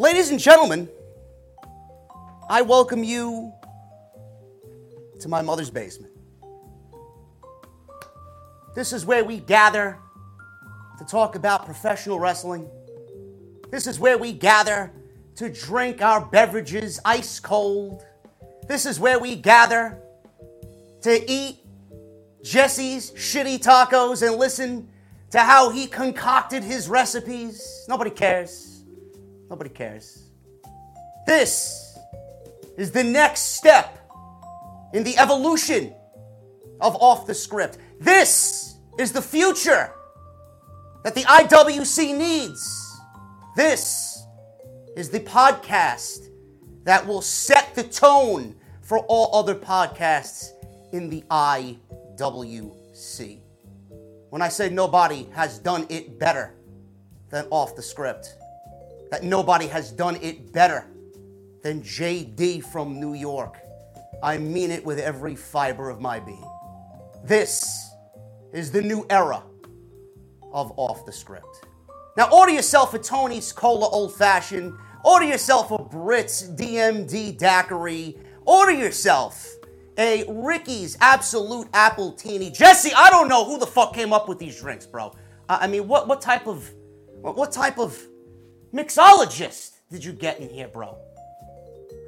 Ladies and gentlemen, I welcome you to my mother's basement. This is where we gather to talk about professional wrestling. This is where we gather to drink our beverages ice cold. This is where we gather to eat Jesse's shitty tacos and listen to how he concocted his recipes. Nobody cares. Nobody cares. This is the next step in the evolution of Off the Script. This is the future that the IWC needs. This is the podcast that will set the tone for all other podcasts in the IWC. When I say nobody has done it better than Off the Script, that nobody has done it better than JD from New York. I mean it with every fiber of my being. This is the new era of Off the Script. Now, order yourself a Tony's Cola Old Fashioned, order yourself a Brits DMD Daiquiri, order yourself a Ricky's Absolute Apple Teeny. Jesse, I don't know who the fuck came up with these drinks, bro. I mean, what, what type of what type of mixologist did you get in here, bro?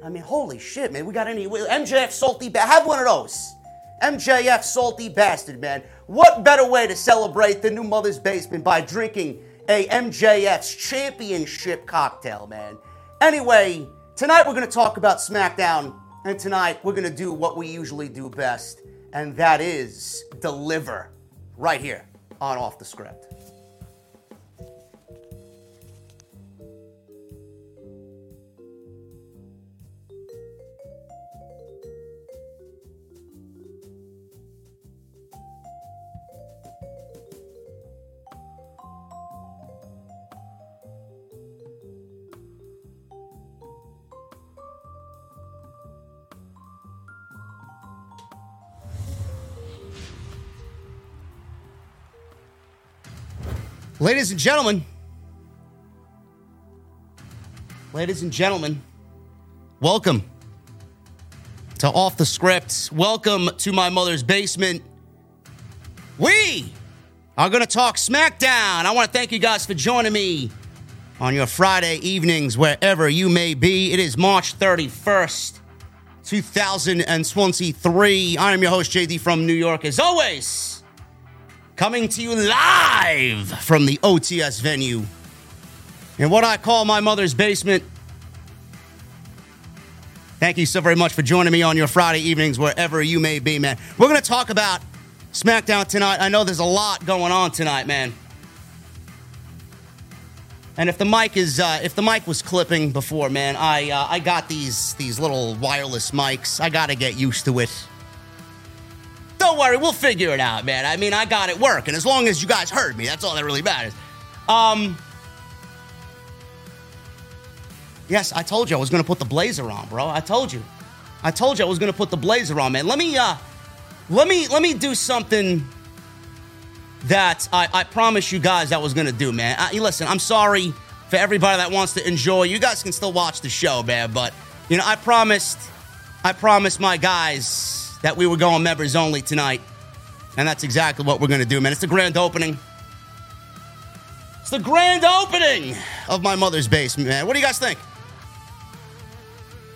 I mean, holy shit, man. We got any MJF salty have one of those. MJF salty bastard, man. What better way to celebrate the new mother's basement by drinking a MJF's championship cocktail, man? Anyway, tonight we're gonna talk about SmackDown, and tonight we're gonna do what we usually do best, and that is deliver right here on Off the Script. Ladies and gentlemen, ladies and gentlemen, welcome to Off the Script. Welcome to my mother's basement. We are going to talk SmackDown. I want to thank you guys for joining me on your Friday evenings, wherever you may be. It is March 31st, 2023. I am your host, JD from New York, as always coming to you live from the OTS venue in what I call my mother's basement. Thank you so very much for joining me on your Friday evenings, wherever you may be, man. We're going to talk about SmackDown tonight. I know there's a lot going on tonight, man. And if the mic is, uh, if the mic was clipping before, man, I uh, I got these these little wireless mics. I got to get used to it. Don't worry, we'll figure it out, man. I mean, I got it working. As long as you guys heard me, that's all that really matters. Um, yes, I told you I was gonna put the blazer on, bro. I told you. I told you I was gonna put the blazer on, man. Let me, uh, let me, let me do something that I, I promise you guys I was gonna do, man. I, listen, I'm sorry. for everybody that wants to enjoy. You guys can still watch the show, man. But you know, I promised, I promised my guys that we were going members only tonight, and that's exactly what we're gonna do, man. It's the grand opening. It's the grand opening of my mother's basement, man. What do you guys think?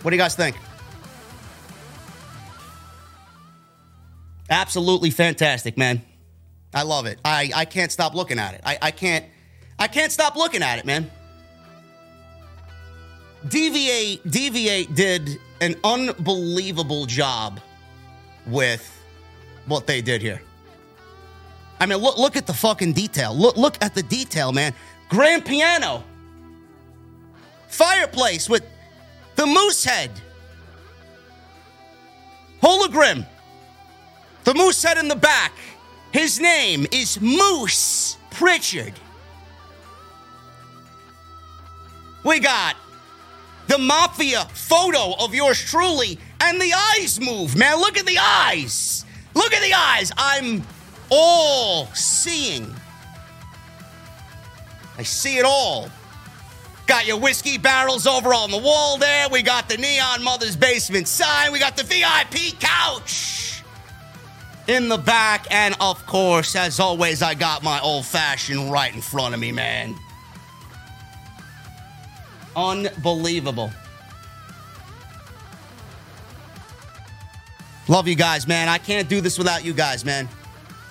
What do you guys think? Absolutely fantastic, man. I love it. I, I can't stop looking at it. I, I can't I can't stop looking at it, man. DVA DVA did an unbelievable job with what they did here. I mean, look look at the fucking detail. Look look at the detail, man. Grand piano. Fireplace with the moose head. Hologram. The moose head in the back. His name is Moose Pritchard. We got the mafia photo of yours truly, and the eyes move, man. Look at the eyes. Look at the eyes. I'm all seeing. I see it all. Got your whiskey barrels over on the wall there. We got the Neon Mother's Basement sign. We got the VIP couch in the back. And of course, as always, I got my old fashioned right in front of me, man. Unbelievable. Love you guys, man. I can't do this without you guys, man.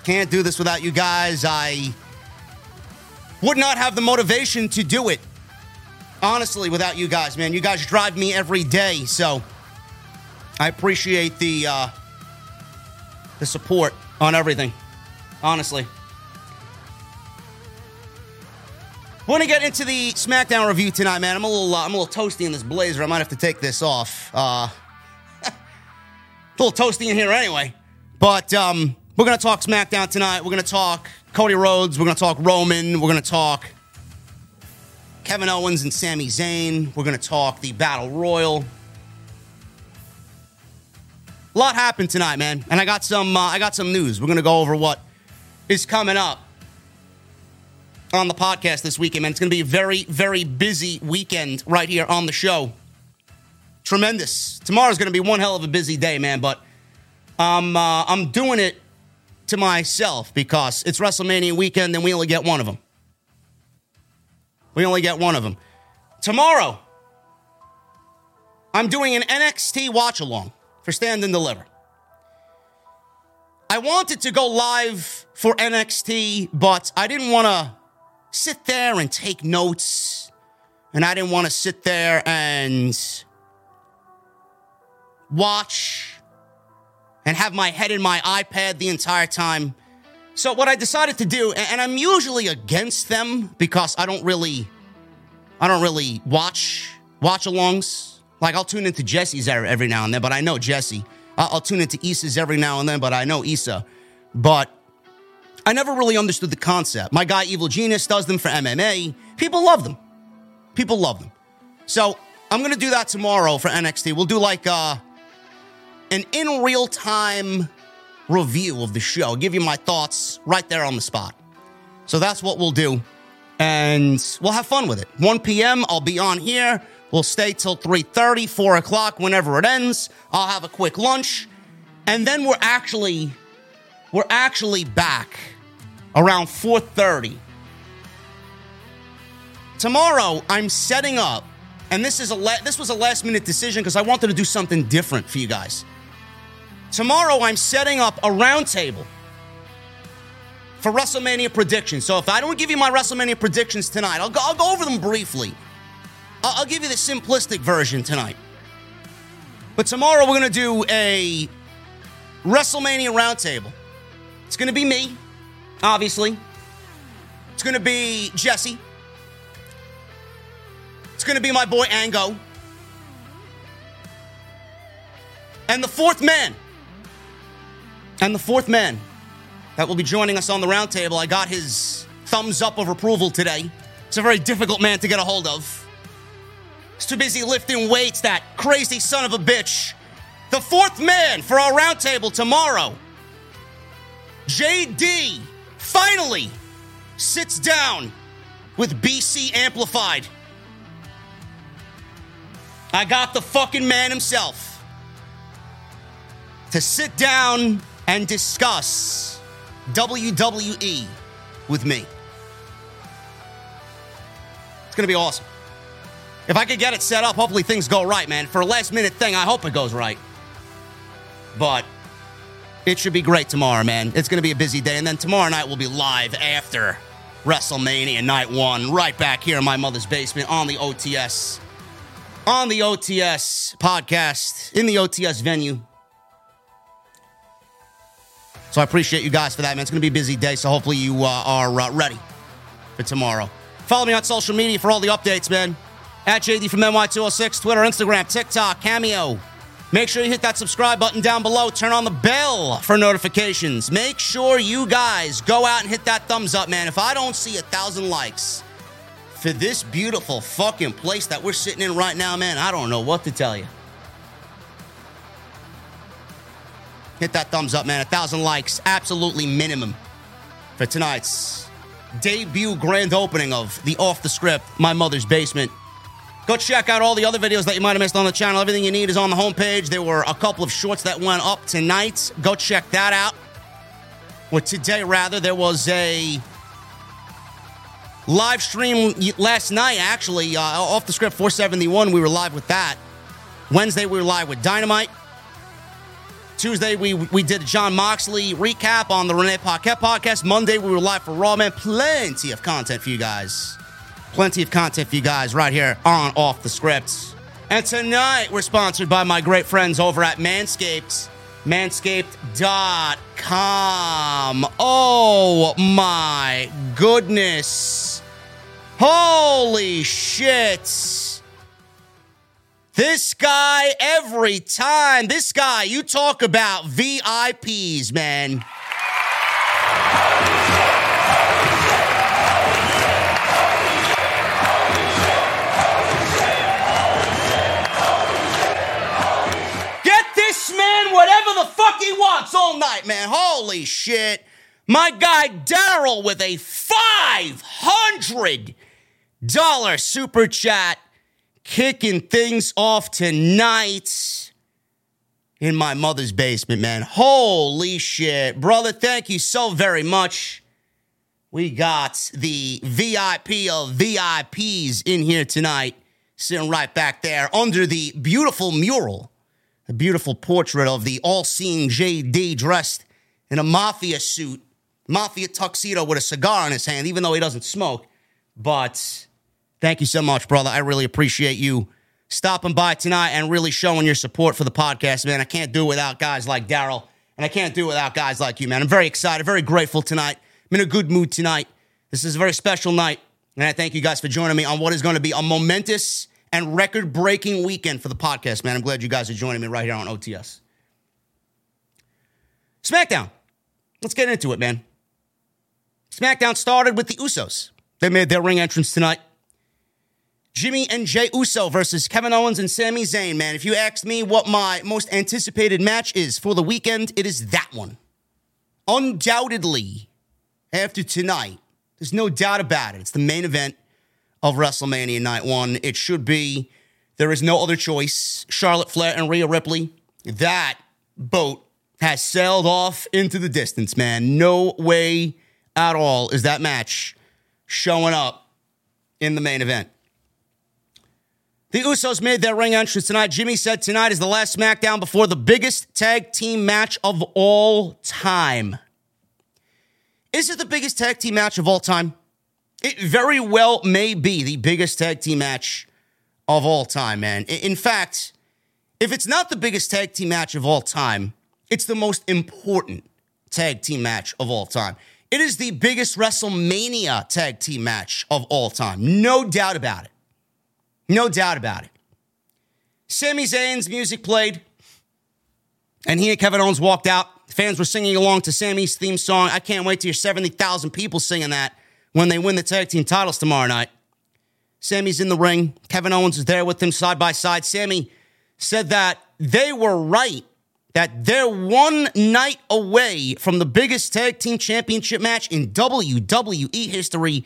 Can't do this without you guys. I would not have the motivation to do it. Honestly, without you guys, man. You guys drive me every day, so I appreciate the uh, the support on everything. Honestly. We're gonna get into the SmackDown review tonight, man. I'm a little, uh, I'm a little toasty in this blazer. I might have to take this off. Uh, little toasty in here anyway. But um, we're gonna talk SmackDown tonight. We're gonna talk Cody Rhodes. We're gonna talk Roman. We're gonna talk Kevin Owens and Sami Zayn. We're gonna talk the Battle Royal. A lot happened tonight, man, and I got some. Uh, I got some news. We're gonna go over what is coming up on the podcast this weekend, man. It's going to be a very, very busy weekend right here on the show. Tremendous. Tomorrow's going to be one hell of a busy day, man. But I'm uh, I'm doing it to myself because it's WrestleMania weekend, and we only get one of them. We only get one of them. Tomorrow, I'm doing an NXT watch along for Stand and Deliver. I wanted to go live for NXT, but I didn't want to sit there and take notes. And I didn't want to sit there and watch and have my head in my iPad the entire time. So what I decided to do, and I'm usually against them because I don't really, I don't really watch watch alongs. Like I'll tune into Jesse's every now and then, but I know Jesse. I'll tune into Issa's every now and then, but I know Issa. But I never really understood the concept. My guy Evil Genius does them for MMA. People love them. People love them. So I'm gonna do that tomorrow for NXT. We'll do like uh, an in real time review of the show. Give you my thoughts right there on the spot. So that's what we'll do, and we'll have fun with it. 1 p.m. I'll be on here. We'll stay till 3:30, 4 o'clock, whenever it ends. I'll have a quick lunch, and then we're actually we're actually back around 4:30. Tomorrow, I'm setting up, and this is a la- this was a last minute decision because I wanted to do something different for you guys. Tomorrow, I'm setting up a roundtable for WrestleMania predictions. So if I don't give you my WrestleMania predictions tonight, I'll go, I'll go over them briefly. I'll, I'll give you the simplistic version tonight. But tomorrow, we're going to do a WrestleMania roundtable. It's going to be me, obviously. It's going to be Jesse. It's going to be my boy Ango. And the fourth man. And the fourth man that will be joining us on the roundtable. I got his thumbs up of approval today. It's a very difficult man to get a hold of. He's too busy lifting weights, that crazy son of a bitch. The fourth man for our roundtable tomorrow. JD finally sits down with BC Amplified. I got the fucking man himself to sit down and discuss WWE with me. It's going to be awesome. If I could get it set up, hopefully things go right, man. For a last minute thing, I hope it goes right. But it should be great tomorrow, man. It's going to be a busy day. And then tomorrow night we'll be live after WrestleMania Night 1, right back here in my mother's basement on the OTS. On the OTS podcast, in the OTS venue. So I appreciate you guys for that, man. It's going to be a busy day, so hopefully you uh, are uh, ready for tomorrow. Follow me on social media for all the updates, man. At JD from NY206, Twitter, Instagram, TikTok, Cameo. Make sure you hit that subscribe button down below. Turn on the bell for notifications. Make sure you guys go out and hit that thumbs up, man. If I don't see a thousand likes for this beautiful fucking place that we're sitting in right now, man, I don't know what to tell you. Hit that thumbs up, man. A thousand likes, absolutely minimum for tonight's debut grand opening of the Off the Script, My Mother's Basement. Go check out all the other videos that you might have missed on the channel. Everything you need is on the homepage. There were a couple of shorts that went up tonight. Go check that out. Or today, rather, there was a live stream last night, actually, uh, off the script 471. We were live with that. Wednesday, we were live with Dynamite. Tuesday, we we did a Jon Moxley recap on the Renee Paquette podcast. Monday, we were live for Raw, man. Plenty of content for you guys. Plenty of content for you guys right here on Off the Scripts. And tonight, we're sponsored by my great friends over at Manscaped. Manscaped.com. Oh my goodness. Holy shit. This guy, every time, this guy, you talk about VIPs, man. Get this man whatever the fuck he wants all night, man. Holy shit. My guy Daryl with a $500 super chat kicking things off tonight in my mother's basement, man. Holy shit. Brother, thank you so very much. We got the VIP of VIPs in here tonight, sitting right back there under the beautiful mural, a beautiful portrait of the all seeing JD dressed in a mafia suit, mafia tuxedo with a cigar in his hand, even though he doesn't smoke. But Thank you so much, brother. I really appreciate you stopping by tonight and really showing your support for the podcast, man. I can't do it without guys like Daryl, and I can't do it without guys like you, man. I'm very excited, very grateful tonight. I'm in a good mood tonight. This is a very special night, and I thank you guys for joining me on what is going to be a momentous and record breaking weekend for the podcast, man. I'm glad you guys are joining me right here on OTS. SmackDown. Let's get into it, man. SmackDown started with the Usos. They made their ring entrance tonight. Jimmy and Jey Uso versus Kevin Owens and Sami Zayn, man. If you asked me what my most anticipated match is for the weekend, it is that one. Undoubtedly, after tonight, there's no doubt about it. It's the main event of WrestleMania Night 1. It should be. There is no other choice. Charlotte Flair and Rhea Ripley. That boat has sailed off into the distance, man. No way at all is that match showing up in the main event. The Usos made their ring entrance tonight. Jimmy said tonight is the last SmackDown before the biggest tag team match of all time. Is it the biggest tag team match of all time? It very well may be the biggest tag team match of all time, man. In fact, if it's not the biggest tag team match of all time, it's the most important tag team match of all time. It is the biggest WrestleMania tag team match of all time. No doubt about it. No doubt about it. Sami Zayn's music played, and he and Kevin Owens walked out. Fans were singing along to Sami's theme song. I can't wait to hear 70,000 people singing that when they win the tag team titles tomorrow night. Sami's in the ring. Kevin Owens is there with him side by side. Sami said that they were right, that they're one night away from the biggest tag team championship match in WWE history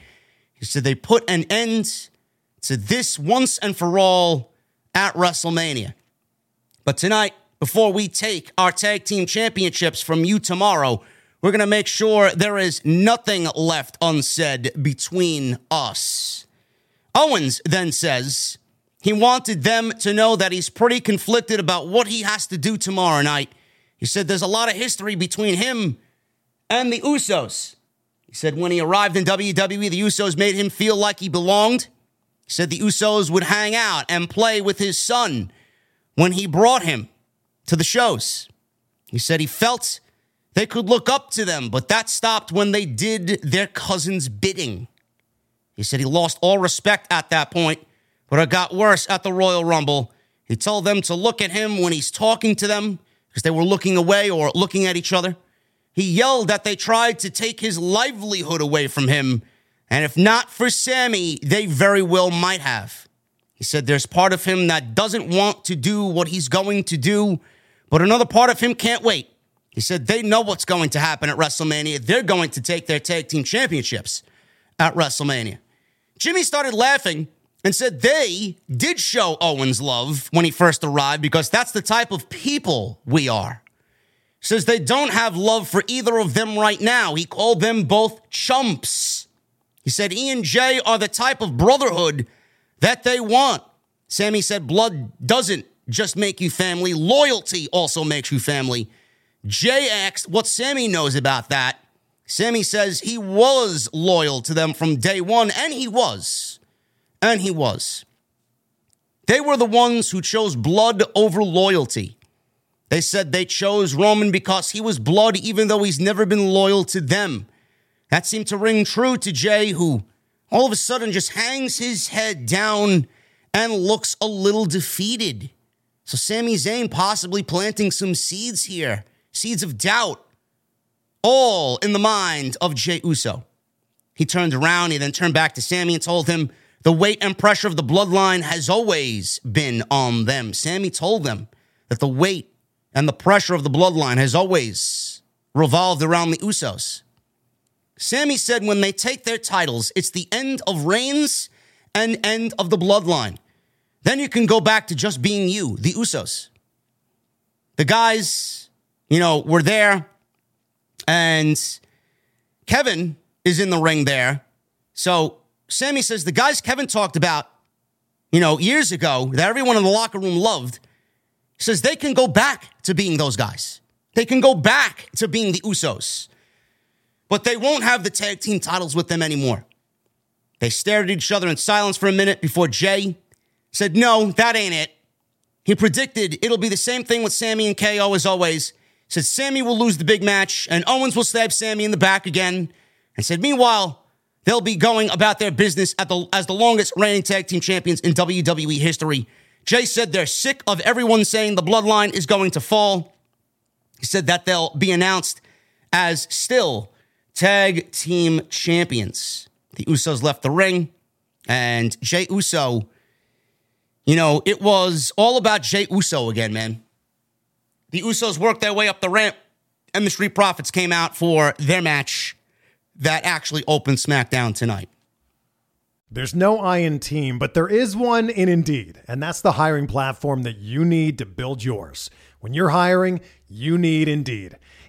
He said they put an end to this once and for all at WrestleMania. But tonight, before we take our tag team championships from you tomorrow, we're going to make sure there is nothing left unsaid between us. Owens then says he wanted them to know that he's pretty conflicted about what he has to do tomorrow night. He said there's a lot of history between him and the Usos. He said when he arrived in WWE, the Usos made him feel like he belonged. Said the Usos would hang out and play with his son when he brought him to the shows. He said he felt they could look up to them, but that stopped when they did their cousin's bidding. He said he lost all respect at that point, but it got worse at the Royal Rumble. He told them to look at him when he's talking to them because they were looking away or looking at each other. He yelled that they tried to take his livelihood away from him, and if not for Sami, they very well might have. He said there's part of him that doesn't want to do what he's going to do, but another part of him can't wait. He said they know what's going to happen at WrestleMania. They're going to take their tag team championships at WrestleMania. Jimmy started laughing and said they did show Owens love when he first arrived because that's the type of people we are. Says they don't have love for either of them right now. He called them both chumps. He said E and J are the type of brotherhood that they want. Sami said blood doesn't just make you family, loyalty also makes you family. Jey asked what Sami knows about that. Sami says he was loyal to them from day one, and he was. And he was. They were the ones who chose blood over loyalty. They said they chose Roman because he was blood, even though he's never been loyal to them. That seemed to ring true to Jey, who all of a sudden just hangs his head down and looks a little defeated. So Sami Zayn possibly planting some seeds here, seeds of doubt, all in the mind of Jey Uso. He turned around, he then turned back to Sami and told him the weight and pressure of the bloodline has always been on them. Sami told them that the weight and the pressure of the bloodline has always revolved around the Usos. Sami said when they take their titles, it's the end of Reigns and end of the bloodline. Then you can go back to just being you, the Usos. The guys, you know, were there, and Kevin is in the ring there. So Sami says the guys Kevin talked about, you know, years ago that everyone in the locker room loved, says they can go back to being those guys. They can go back to being the Usos. But they won't have the tag team titles with them anymore. They stared at each other in silence for a minute before Jey said, No, that ain't it. He predicted it'll be the same thing with Sami and KO as always. Said Sami will lose the big match and Owens will stab Sami in the back again. And said, Meanwhile, they'll be going about their business the, as the longest reigning tag team champions in WWE history. Jey said they're sick of everyone saying the bloodline is going to fall. He said that they'll be announced as still tag team champions. The Usos left the ring, and Jey Uso you know, it was all about Jey Uso again, man. The Usos worked their way up the ramp, and the Street Profits came out for their match that actually opened SmackDown tonight. There's no I in team, but there is one in Indeed, and that's the hiring platform that you need to build yours. When you're hiring, you need Indeed.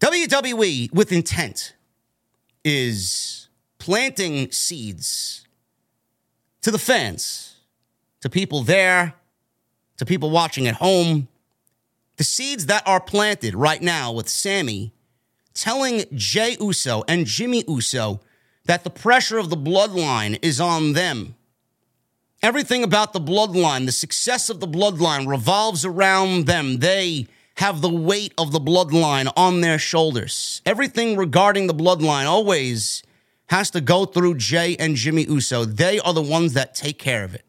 WWE with intent is planting seeds to the fans to people there, to people watching at home, the seeds that are planted right now with Sami telling Jey Uso and Jimmy Uso that the pressure of the bloodline is on them. Everything about the bloodline, the success of the bloodline revolves around them. They have the weight of the bloodline on their shoulders. Everything regarding the bloodline always has to go through Jey and Jimmy Uso. They are the ones that take care of it.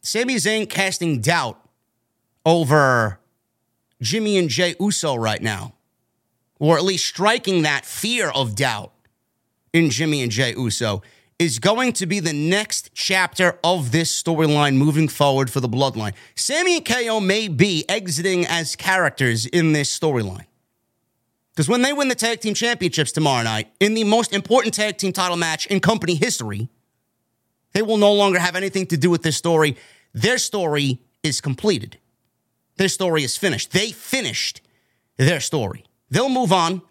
Sami Zayn casting doubt over Jimmy and Jey Uso right now, or at least striking that fear of doubt in Jimmy and Jey Uso, is going to be the next chapter of this storyline moving forward for the bloodline. Sami and KO may be exiting as characters in this storyline. Because when they win the tag team championships tomorrow night, in the most important tag team title match in company history, they will no longer have anything to do with this story. Their story is completed. Their story is finished. They finished their story. They'll move on.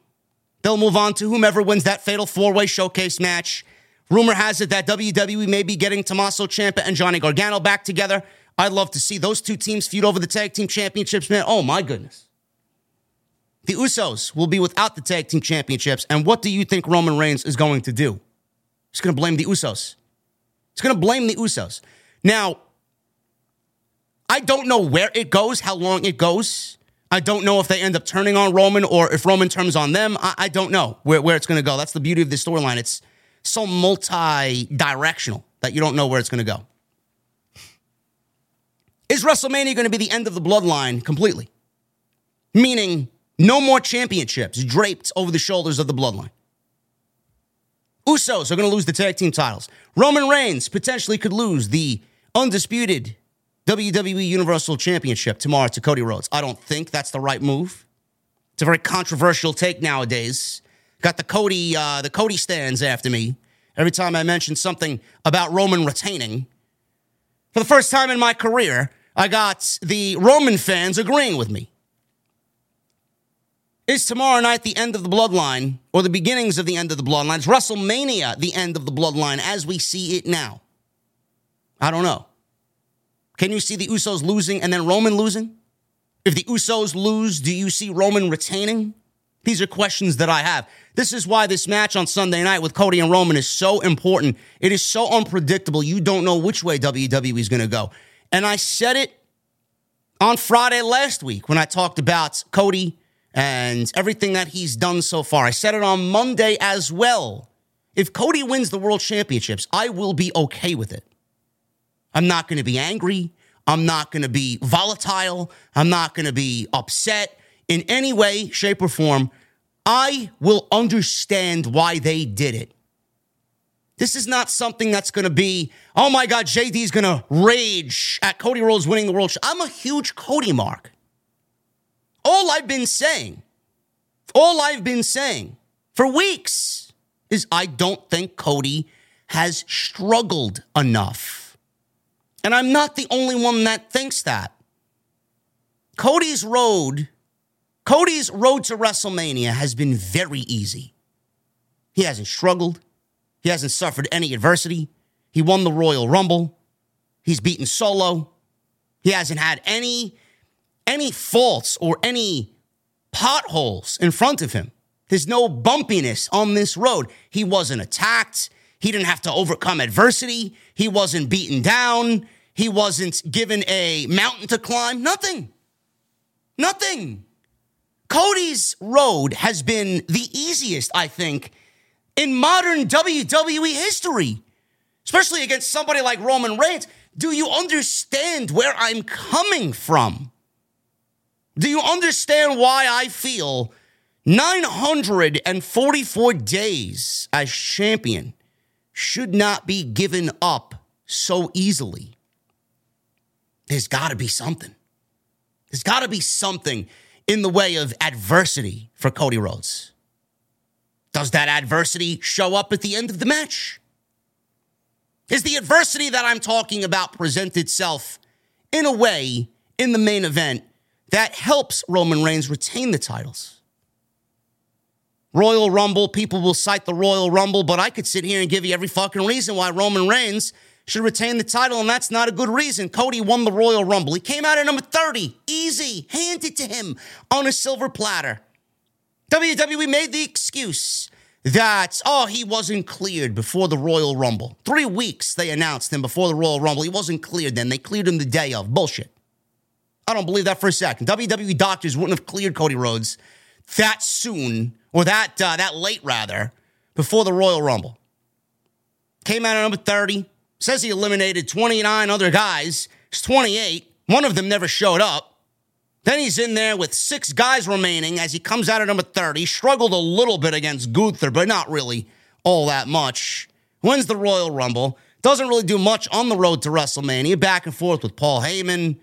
They'll move on to whomever wins that fatal four way showcase match. Rumor has it that WWE may be getting Tommaso Ciampa and Johnny Gargano back together. I'd love to see those two teams feud over the tag team championships, man. Oh my goodness. The Usos will be without the tag team championships. And what do you think Roman Reigns is going to do? He's going to blame the Usos. He's going to blame the Usos. Now, I don't know where it goes, how long it goes. I don't know if they end up turning on Roman or if Roman turns on them. I, I don't know where, where it's going to go. That's the beauty of this storyline. It's so multi directional that you don't know where it's going to go. Is WrestleMania going to be the end of the bloodline completely? Meaning, no more championships draped over the shoulders of the bloodline. Usos are going to lose the tag team titles. Roman Reigns potentially could lose the undisputed WWE Universal Championship tomorrow to Cody Rhodes. I don't think that's the right move. It's a very controversial take nowadays. Got the Cody, uh, the Cody stands after me every time I mention something about Roman retaining. For the first time in my career, I got the Roman fans agreeing with me. Is tomorrow night the end of the bloodline or the beginnings of the end of the bloodline? Is WrestleMania the end of the bloodline as we see it now? I don't know. Can you see the Usos losing and then Roman losing? If the Usos lose, do you see Roman retaining? These are questions that I have. This is why this match on Sunday night with Cody and Roman is so important. It is so unpredictable. You don't know which way WWE is going to go. And I said it on Friday last week when I talked about Cody and everything that he's done so far. I said it on Monday as well. If Cody wins the world championships, I will be okay with it. I'm not going to be angry. I'm not going to be volatile. I'm not going to be upset in any way, shape, or form. I will understand why they did it. This is not something that's going to be, oh my God, JD is going to rage at Cody Rhodes winning the world. I'm a huge Cody mark. All I've been saying, all I've been saying for weeks is I don't think Cody has struggled enough. And I'm not the only one that thinks that. Cody's road, Cody's road to WrestleMania has been very easy. He hasn't struggled. He hasn't suffered any adversity. He won the Royal Rumble. He's beaten Solo. He hasn't had any any faults or any potholes in front of him. There's no bumpiness on this road. He wasn't attacked. He didn't have to overcome adversity. He wasn't beaten down. He wasn't given a mountain to climb. Nothing. Nothing. Cody's road has been the easiest, I think, in modern WWE history, especially against somebody like Roman Reigns. Do you understand where I'm coming from? Do you understand why I feel 944 days as champion should not be given up so easily. There's got to be something. There's got to be something in the way of adversity for Cody Rhodes. Does that adversity show up at the end of the match? Is the adversity that I'm talking about present itself in a way in the main event that helps Roman Reigns retain the titles? Royal Rumble, people will cite the Royal Rumble, but I could sit here and give you every fucking reason why Roman Reigns should retain the title, and that's not a good reason. Cody won the Royal Rumble. He came out at number 30. Easy. Handed to him on a silver platter. WWE made the excuse that, oh, he wasn't cleared before the Royal Rumble. Three weeks they announced him before the Royal Rumble. He wasn't cleared then. They cleared him the day of. Bullshit. I don't believe that for a second. WWE doctors wouldn't have cleared Cody Rhodes that soon, or that uh, that late rather, before the Royal Rumble. Came out at number 30. Says he eliminated 29 other guys. He's 28. One of them never showed up. Then he's in there with six guys remaining as he comes out at number 30. Struggled a little bit against Gunther, but not really all that much. Wins the Royal Rumble. Doesn't really do much on the road to WrestleMania. Back and forth with Paul Heyman.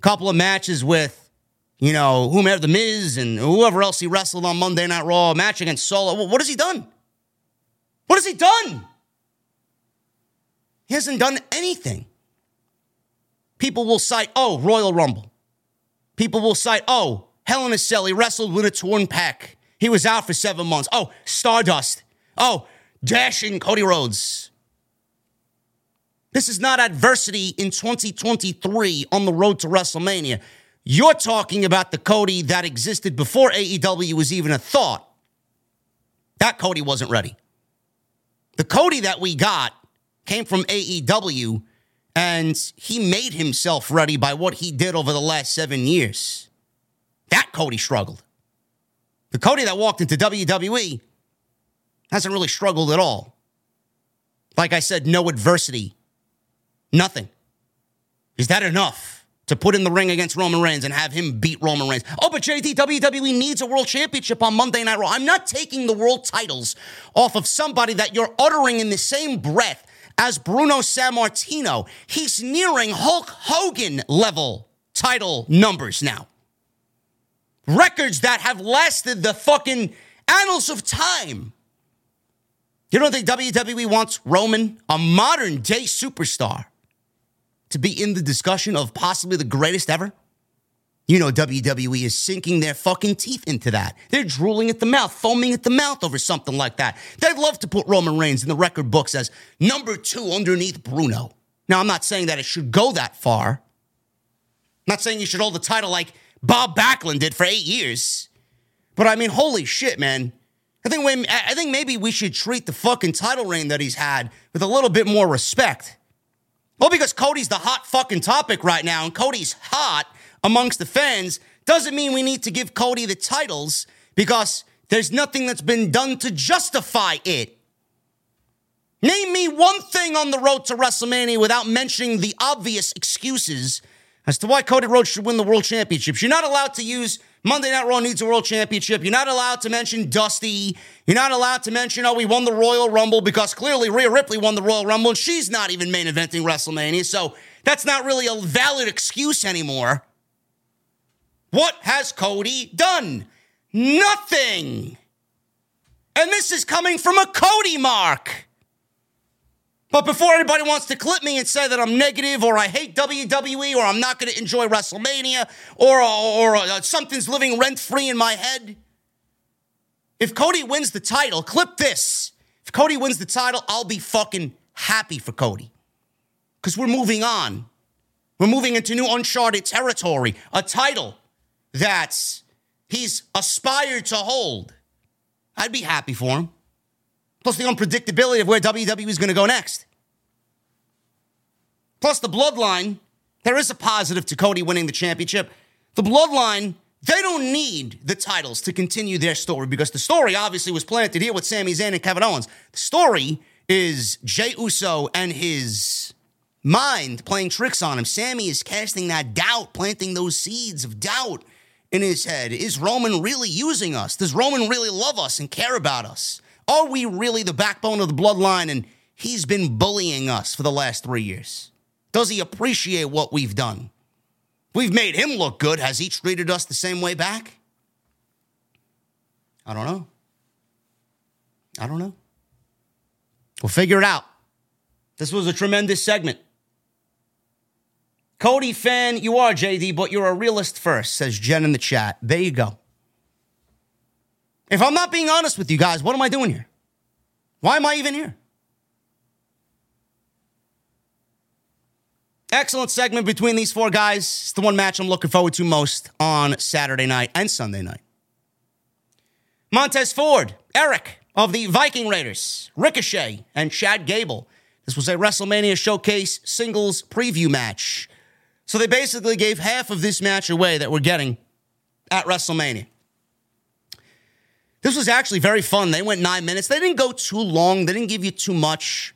Couple of matches with, you know, whomever, The Miz and whoever else he wrestled on Monday Night Raw. Match against Solo. What has he done? What has he done? He hasn't done anything. People will cite, oh, Royal Rumble. People will cite, oh, Hell in a Cell. He wrestled with a torn pec. He was out for seven months. Oh, Stardust. Oh, dashing Cody Rhodes. This is not adversity in 2023 on the road to WrestleMania. You're talking about the Cody that existed before AEW was even a thought. That Cody wasn't ready. The Cody that we got came from AEW, and he made himself ready by what he did over the last seven years. That Cody struggled. The Cody that walked into WWE hasn't really struggled at all. Like I said, no adversity, nothing. Is that enough to put in the ring against Roman Reigns and have him beat Roman Reigns? Oh, but JD, WWE needs a world championship on Monday Night Raw. I'm not taking the world titles off of somebody that you're uttering in the same breath as Bruno Sammartino. He's nearing Hulk Hogan level title numbers now. Records that have lasted the fucking annals of time. You don't think WWE wants Roman, a modern day superstar, to be in the discussion of possibly the greatest ever? You know, WWE is sinking their fucking teeth into that. They're drooling at the mouth, foaming at the mouth over something like that. They'd love to put Roman Reigns in the record books as number two underneath Bruno. Now, I'm not saying that it should go that far. I'm not saying you should hold the title like Bob Backlund did for eight years. But I mean, holy shit, man. I think, we, I think maybe we should treat the fucking title reign that he's had with a little bit more respect. Well, because Cody's the hot fucking topic right now, and Cody's hot amongst the fans doesn't mean we need to give Cody the titles because there's nothing that's been done to justify it. Name me one thing on the road to WrestleMania without mentioning the obvious excuses as to why Cody Rhodes should win the world championships. You're not allowed to use Monday Night Raw needs a world championship. You're not allowed to mention Dusty. You're not allowed to mention, oh, we won the Royal Rumble because clearly Rhea Ripley won the Royal Rumble and she's not even main eventing WrestleMania. So that's not really a valid excuse anymore. What has Cody done? Nothing. And this is coming from a Cody mark. But before anybody wants to clip me and say that I'm negative or I hate WWE or I'm not going to enjoy WrestleMania or, or, or uh, something's living rent free in my head, if Cody wins the title, clip this. If Cody wins the title, I'll be fucking happy for Cody. Because we're moving on. We're moving into new uncharted territory. A title that he's aspired to hold, I'd be happy for him. Plus the unpredictability of where WWE is going to go next. Plus the bloodline, there is a positive to Cody winning the championship. The bloodline, they don't need the titles to continue their story because the story obviously was planted here with Sami Zayn and Kevin Owens. The story is Jey Uso and his mind playing tricks on him. Sami is casting that doubt, planting those seeds of doubt in his head. Is Roman really using us? Does Roman really love us and care about us? Are we really the backbone of the bloodline and he's been bullying us for the last three years? Does he appreciate what we've done? We've made him look good. Has he treated us the same way back? I don't know. I don't know. We'll figure it out. This was a tremendous segment. Cody fan, you are JD, but you're a realist first, says Jen in the chat. There you go. If I'm not being honest with you guys, what am I doing here? Why am I even here? Excellent segment between these four guys. It's the one match I'm looking forward to most on Saturday night and Sunday night. Montez Ford, Erik of the Viking Raiders, Ricochet, and Chad Gable. This was a WrestleMania Showcase singles preview match. So they basically gave half of this match away that we're getting at WrestleMania. This was actually very fun. They went nine minutes. They didn't go too long, they didn't give you too much.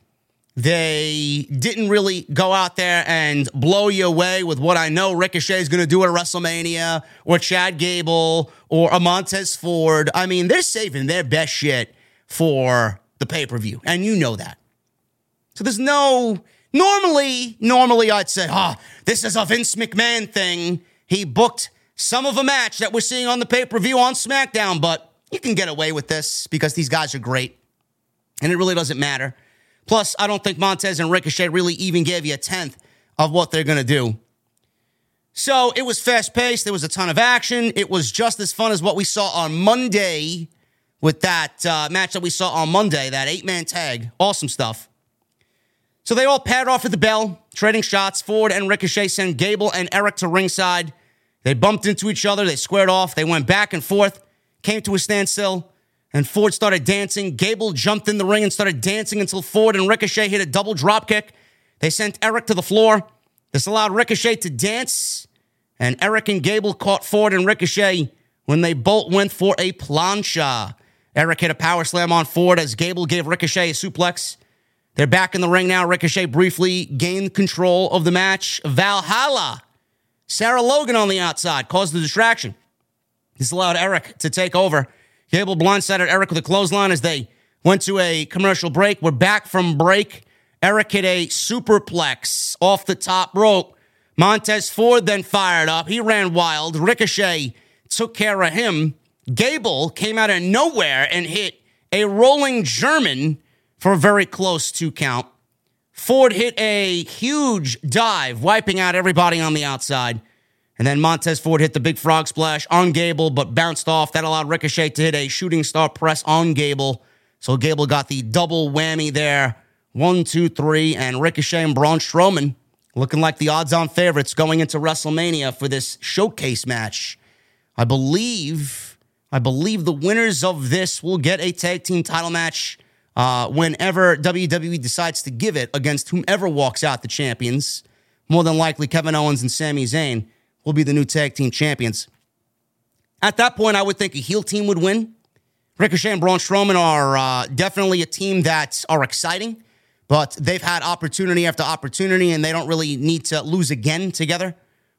They didn't really go out there and blow you away with what I know Ricochet is going to do at WrestleMania or Chad Gable or a Montez Ford. I mean, they're saving their best shit for the pay per view, and you know that. So there's no. Normally, normally I'd say, oh, this is a Vince McMahon thing. He booked some of a match that we're seeing on the pay per view on SmackDown, but you can get away with this because these guys are great, and it really doesn't matter. Plus, I don't think Montez and Ricochet really even gave you a tenth of what they're going to do. So it was fast paced. There was a ton of action. It was just as fun as what we saw on Monday with that uh, match that we saw on Monday, that eight man tag. Awesome stuff. So they all paired off at the bell, trading shots. Ford and Ricochet sent Gable and Erik to ringside. They bumped into each other. They squared off. They went back and forth, came to a standstill and Ford started dancing. Gable jumped in the ring and started dancing until Ford and Ricochet hit a double drop kick. They sent Erik to the floor. This allowed Ricochet to dance, and Erik and Gable caught Ford and Ricochet when they both went for a plancha. Erik hit a power slam on Ford as Gable gave Ricochet a suplex. They're back in the ring now. Ricochet briefly gained control of the match. Valhalla. Sarah Logan on the outside caused the distraction. This allowed Erik to take over. Gable blindsided Erik with a clothesline as they went to a commercial break. We're back from break. Erik hit a superplex off the top rope. Montez Ford then fired up. He ran wild. Ricochet took care of him. Gable came out of nowhere and hit a rolling German for a very close two count. Ford hit a huge dive, wiping out everybody on the outside. And then Montez Ford hit the big frog splash on Gable, but bounced off. That allowed Ricochet to hit a shooting star press on Gable. So Gable got the double whammy there. One, two, three, and Ricochet and Braun Strowman looking like the odds on favorites going into WrestleMania for this showcase match. I believe, I believe the winners of this will get a tag team title match uh, whenever WWE decides to give it against whomever walks out the champions. More than likely, Kevin Owens and Sami Zayn will be the new tag team champions. At that point, I would think a heel team would win. Ricochet and Braun Strowman are uh, definitely a team that are exciting, but they've had opportunity after opportunity, and they don't really need to lose again together.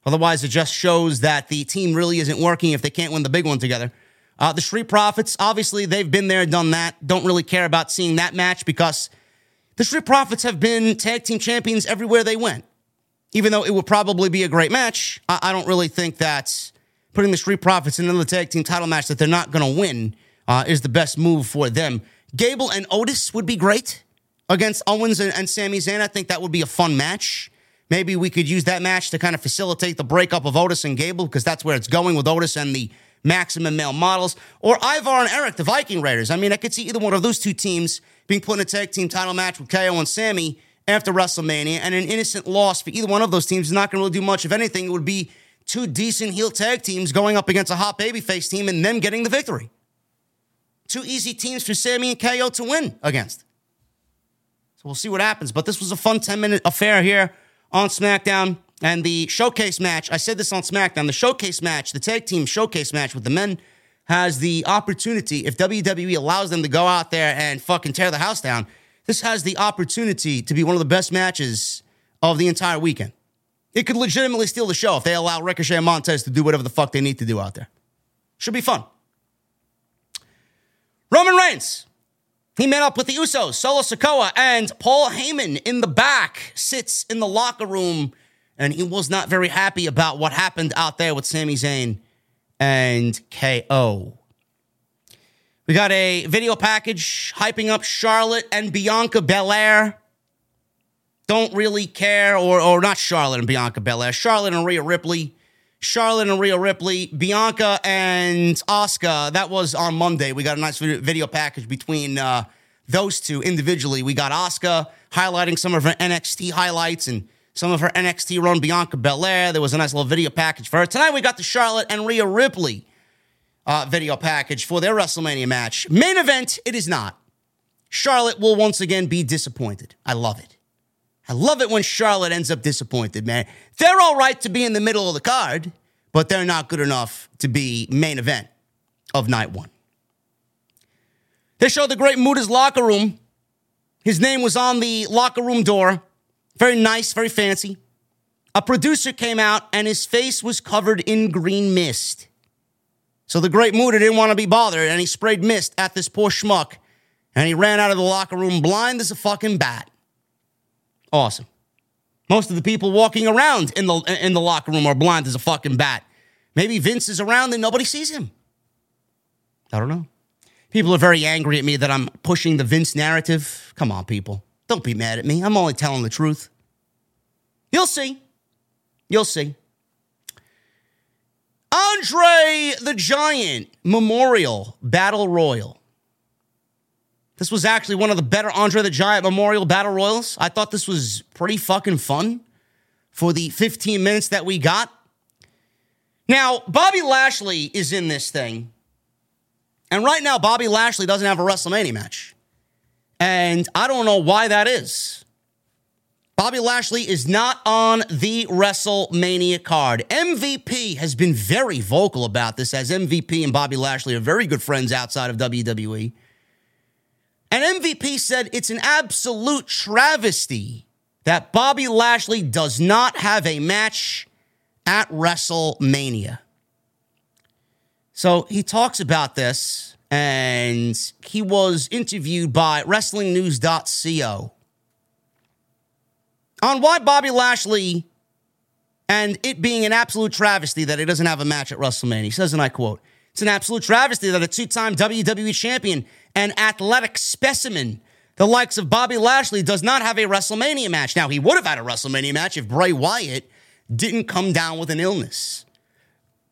Otherwise, it just shows that the team really isn't working if they can't win the big one together. Uh, the Street Profits, obviously, they've been there, done that. Don't really care about seeing that match because the Street Profits have been tag team champions everywhere they went even though it would probably be a great match, I, I don't really think that putting the Street Profits in another tag team title match that they're not going to win uh, is the best move for them. Gable and Otis would be great against Owens and, and Sami Zayn. I think that would be a fun match. Maybe we could use that match to kind of facilitate the breakup of Otis and Gable because that's where it's going with Otis and the maximum male models. Or Ivar and Erik, the Viking Raiders. I mean, I could see either one of those two teams being put in a tag team title match with KO and Sami after WrestleMania, and an innocent loss for either one of those teams is not going to really do much. of anything, it would be two decent heel tag teams going up against a hot babyface team and them getting the victory. Two easy teams for Sami and KO to win against. So we'll see what happens. But this was a fun 10 minute affair here on SmackDown. And the showcase match, I said this on SmackDown, the showcase match, the tag team showcase match with the men has the opportunity, if WWE allows them to go out there and fucking tear the house down, this has the opportunity to be one of the best matches of the entire weekend. It could legitimately steal the show if they allow Ricochet and Montez to do whatever the fuck they need to do out there. Should be fun. Roman Reigns. He met up with the Usos, Solo Sikoa, and Paul Heyman in the back, sits in the locker room, and he was not very happy about what happened out there with Sami Zayn and KO. We got a video package hyping up Charlotte and Bianca Belair. Don't really care, or, or not Charlotte and Bianca Belair, Charlotte and Rhea Ripley. Charlotte and Rhea Ripley, Bianca and Asuka. That was on Monday. We got a nice video package between uh, those two individually. We got Asuka highlighting some of her NXT highlights and some of her NXT run, Bianca Belair. There was a nice little video package for her. Tonight we got the Charlotte and Rhea Ripley uh, video package for their WrestleMania match. Main event, it is not. Charlotte will once again be disappointed. I love it. I love it when Charlotte ends up disappointed, man. They're all right to be in the middle of the card, but they're not good enough to be main event of night one. They showed the Great Muta's locker room. His name was on the locker room door. Very nice, very fancy. A producer came out and his face was covered in green mist. So the Great Muta didn't want to be bothered and he sprayed mist at this poor schmuck and he ran out of the locker room blind as a fucking bat. Awesome. Most of the people walking around in the in the locker room are blind as a fucking bat. Maybe Vince is around and nobody sees him. I don't know. People are very angry at me that I'm pushing the Vince narrative. Come on, people. Don't be mad at me. I'm only telling the truth. You'll see. You'll see. Andre the Giant Memorial Battle Royal. This was actually one of the better Andre the Giant Memorial Battle Royals. I thought this was pretty fucking fun for the 15 minutes that we got. Now, Bobby Lashley is in this thing. And right now, Bobby Lashley doesn't have a WrestleMania match. And I don't know why that is. Bobby Lashley is not on the WrestleMania card. MVP has been very vocal about this, as MVP and Bobby Lashley are very good friends outside of WWE. And MVP said it's an absolute travesty that Bobby Lashley does not have a match at WrestleMania. So he talks about this, and he was interviewed by WrestlingNews.co on why Bobby Lashley and it being an absolute travesty that he doesn't have a match at WrestleMania. He says, and I quote, it's an absolute travesty that a two time WWE champion and athletic specimen, the likes of Bobby Lashley, does not have a WrestleMania match. Now, he would have had a WrestleMania match if Bray Wyatt didn't come down with an illness.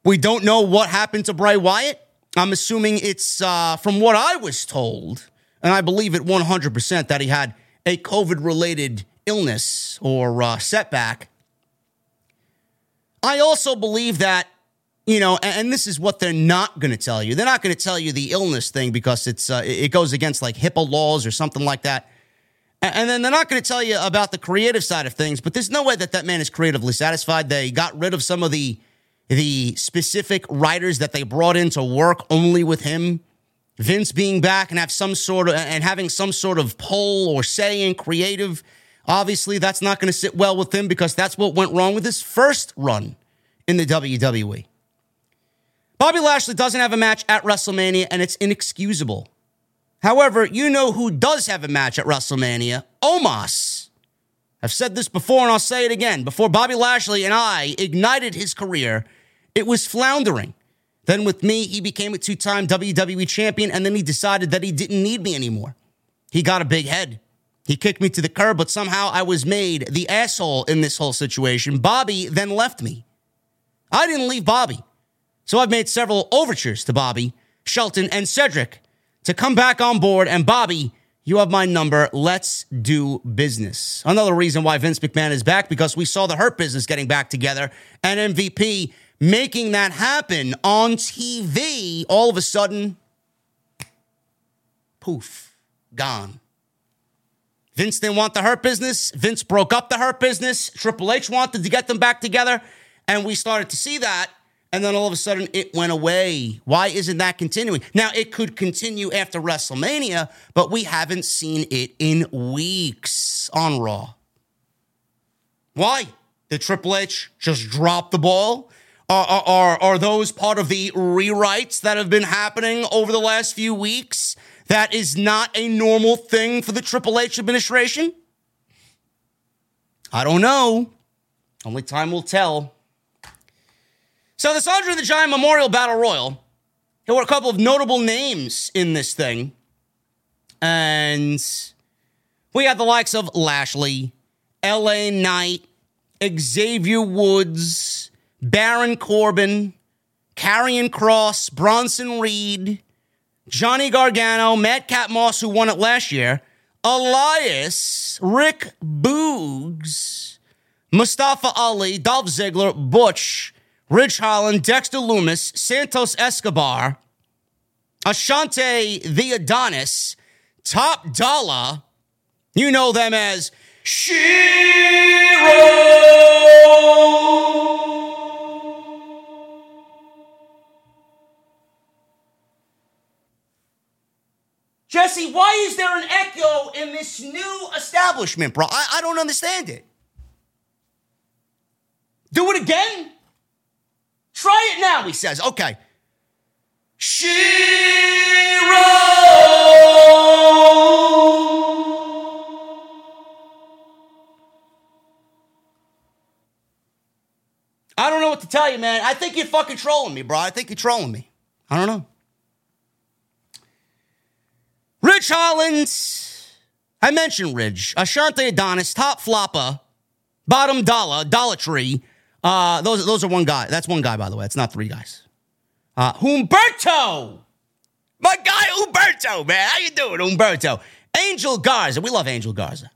We don't know what happened to Bray Wyatt. I'm assuming it's uh, from what I was told, and I believe it 100% that he had a COVID related illness or uh, setback. I also believe that you know, and, this is what they're not going to tell you. They're not going to tell you the illness thing because it's uh, it goes against like HIPAA laws or something like that. And then they're not going to tell you about the creative side of things. But there's no way that that man is creatively satisfied. They got rid of some of the the specific writers that they brought in to work only with him. Vince being back and have some sort of and having some sort of pull or say in creative. Obviously, that's not going to sit well with him because that's what went wrong with his first run in the WWE. Bobby Lashley doesn't have a match at WrestleMania, and it's inexcusable. However, you know who does have a match at WrestleMania? Omos. I've said this before, and I'll say it again. Before Bobby Lashley and I ignited his career, it was floundering. Then with me, he became a two time WWE champion, and then he decided that he didn't need me anymore. He got a big head. He kicked me to the curb, but somehow I was made the asshole in this whole situation. Bobby then left me. I didn't leave Bobby. So I've made several overtures to Bobby, Shelton, and Cedric to come back on board. And Bobby, you have my number. Let's do business. Another reason why Vince McMahon is back because we saw the Hurt Business getting back together and MVP making that happen on TV. All of a sudden, poof, gone. Vince didn't want the Hurt Business. Vince broke up the Hurt Business. Triple H wanted to get them back together. And we started to see that and then all of a sudden it went away. Why isn't that continuing? Now, it could continue after WrestleMania, but we haven't seen it in weeks on Raw. Why? Did Triple H just drop the ball? Are, are, are those part of the rewrites that have been happening over the last few weeks? That is not a normal thing for the Triple H administration? I don't know. Only time will tell. So the Andre the Giant Memorial Battle Royal, there were a couple of notable names in this thing. And we had the likes of Lashley, LA Knight, Xavier Woods, Baron Corbin, Karrion Kross, Bronson Reed, Johnny Gargano, Madcap Moss, who won it last year, Elias, Rick Boogs, Mustafa Ali, Dolph Ziggler, Butch, Ridge Holland, Dexter Lumis, Santos Escobar, Ashante the Adonis, Top Dollar. You know them as Shiro. Jesse, why is there an echo in this new establishment, bro? I, I don't understand it. Do it again? Try it now, he says. Okay. Shiro. I don't know what to tell you, man. I think you're fucking trolling me, bro. I think you're trolling me. I don't know. Rich Hollins. I mentioned Ridge. Ashante Adonis, top flopper, bottom dollar, Dollar Tree. Uh, those, those are one guy. That's one guy, by the way. It's not three guys. Uh, Humberto. My guy Humberto, man. How you doing, Humberto? Angel Garza. We love Angel Garza.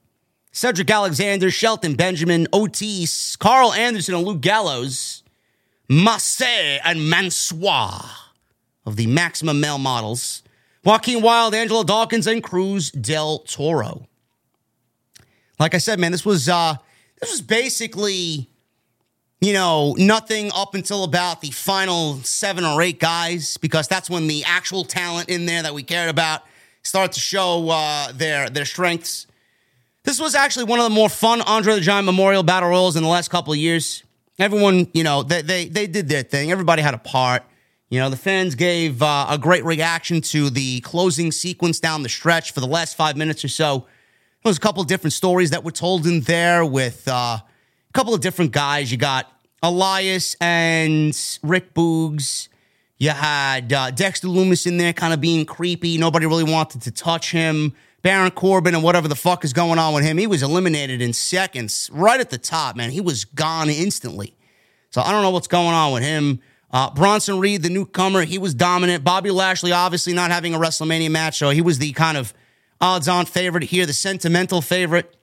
Cedric Alexander, Shelton Benjamin, Otis, Karl Anderson, and Luke Gallows. Massey and Mansoor of the Maximum Male Models. Joaquin Wilde, Angelo Dawkins, and Cruz del Toro. Like I said, man, this was uh this was basically, you know, nothing up until about the final seven or eight guys, because that's when the actual talent in there that we cared about started to show uh, their their strengths. This was actually one of the more fun Andre the Giant Memorial Battle Royals in the last couple of years. Everyone, you know, they they they did their thing. Everybody had a part. You know, the fans gave uh, a great reaction to the closing sequence down the stretch for the last five minutes or so. There was a couple of different stories that were told in there with uh, a couple of different guys. You got Elias and Rick Boogs. You had uh, Dexter Lumis in there kind of being creepy. Nobody really wanted to touch him. Baron Corbin and whatever the fuck is going on with him. He was eliminated in seconds, right at the top, man. He was gone instantly. So I don't know what's going on with him. Uh, Bronson Reed, the newcomer, he was dominant. Bobby Lashley, obviously not having a WrestleMania match, so he was the kind of odds on favorite here, the sentimental favorite.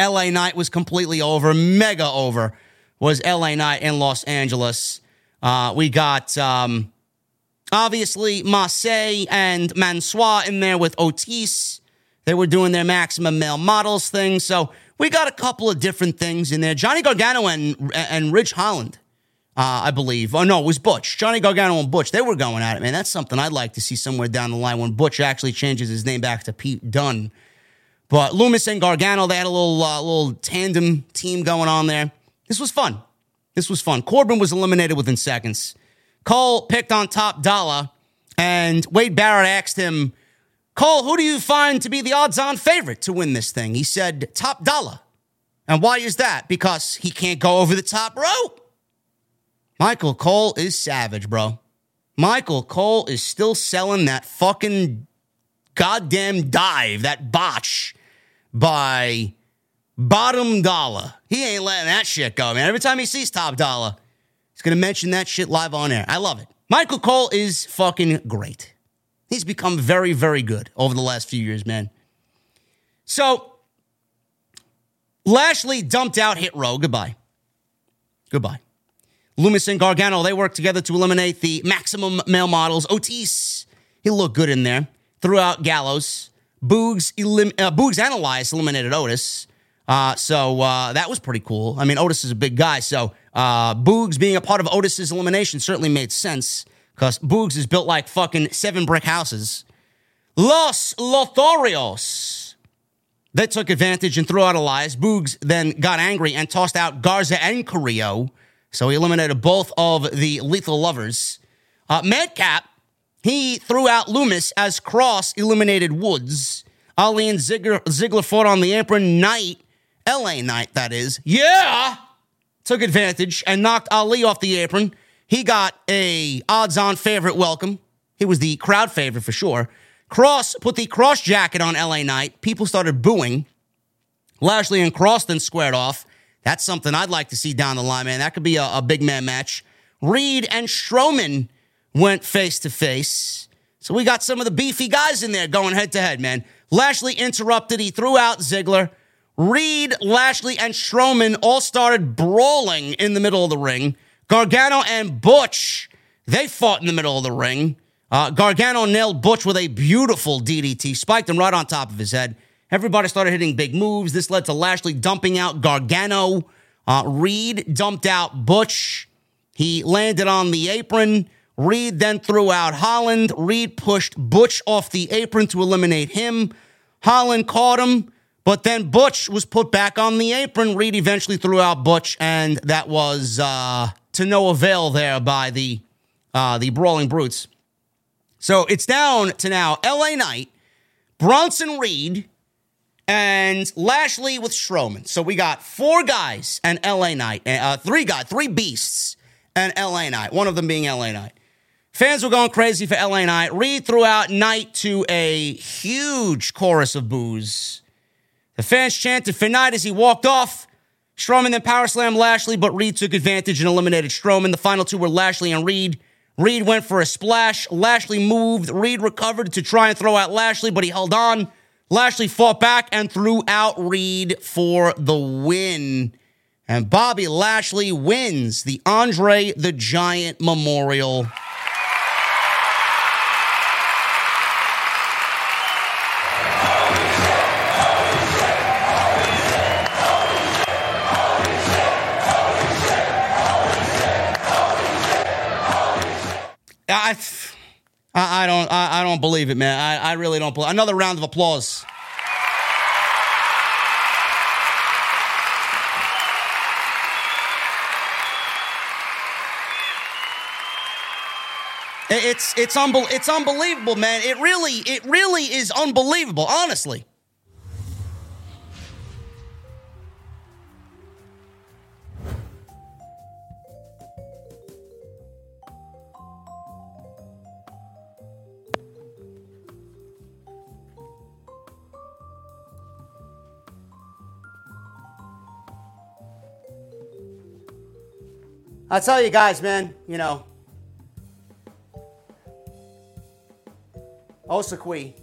LA Knight was completely over, mega over was LA Knight in Los Angeles. Uh, we got um, obviously Massey and Mansoor in there with Otis. They were doing their maximum male models thing. So we got a couple of different things in there. Johnny Gargano and and Ridge Holland, uh, I believe. Oh no, it was Butch. Johnny Gargano and Butch. They were going at it, man. That's something I'd like to see somewhere down the line when Butch actually changes his name back to Pete Dunn. But Lumis and Gargano, they had a little uh, little tandem team going on there. This was fun. This was fun. Corbin was eliminated within seconds. Cole picked on top dollar, and Wade Barrett asked him, Cole, who do you find to be the odds on favorite to win this thing? He said, top dollar. And why is that? Because he can't go over the top rope. Michael Cole is savage, bro. Michael Cole is still selling that fucking goddamn dive, that botch by bottom dollar. He ain't letting that shit go, man. Every time he sees top dollar, he's going to mention that shit live on air. I love it. Michael Cole is fucking great. He's become very, very good over the last few years, man. So, Lashley dumped out Hit Row. Goodbye. Goodbye. Lumis and Gargano, they worked together to eliminate the maximum male models. Otis, he looked good in there. Threw out Gallows. Boogs, elim- uh, Boogs and Elias eliminated Otis. Uh, so uh, that was pretty cool. I mean, Otis is a big guy. So uh, Boogs being a part of Otis's elimination certainly made sense because Boogs is built like fucking seven brick houses. Los Lotharios. They took advantage and threw out Elias. Boogs then got angry and tossed out Garza and Carrillo. So he eliminated both of the lethal lovers. Uh, Madcap, he threw out Lumis as Kross eliminated Woods. Ali and Ziggler, Ziggler fought on the apron. Knight, LA Knight, that is. Yeah! Took advantage and knocked Ali off the apron. He got a odds-on favorite welcome. He was the crowd favorite for sure. Kross put the Kross Jacket on LA Knight. People started booing. Lashley and Kross then squared off. That's something I'd like to see down the line, man. That could be a, a big man match. Reed and Strowman went face to face. So we got some of the beefy guys in there going head to head, man. Lashley interrupted. He threw out Ziggler. Reed, Lashley, and Strowman all started brawling in the middle of the ring. Gargano and Butch, they fought in the middle of the ring. Uh, Gargano nailed Butch with a beautiful DDT, spiked him right on top of his head. Everybody started hitting big moves. This led to Lashley dumping out Gargano. Uh, Reed dumped out Butch. He landed on the apron. Reed then threw out Holland. Reed pushed Butch off the apron to eliminate him. Holland caught him, but then Butch was put back on the apron. Reed eventually threw out Butch, and that was uh, to no avail there by the uh, the Brawling Brutes. So it's down to now LA Knight, Bronson Reed, and Lashley with Strowman. So we got four guys and LA Knight, uh, three guys, three beasts and LA Knight, one of them being LA Knight. Fans were going crazy for LA Knight. Reed threw out Knight to a huge chorus of boos. The fans chanted for Knight as he walked off. Strowman then power slammed Lashley, but Reed took advantage and eliminated Strowman. The final two were Lashley and Reed. Reed went for a splash. Lashley moved. Reed recovered to try and throw out Lashley, but he held on. Lashley fought back and threw out Reed for the win. And Bobby Lashley wins the Andre the Giant Memorial. I, I don't, I, I don't believe it, man. I, I really don't believe. Another round of applause. It's it's it's unbelievable, man. It really it really is unbelievable, honestly. I tell you guys, man, you know, Osakui,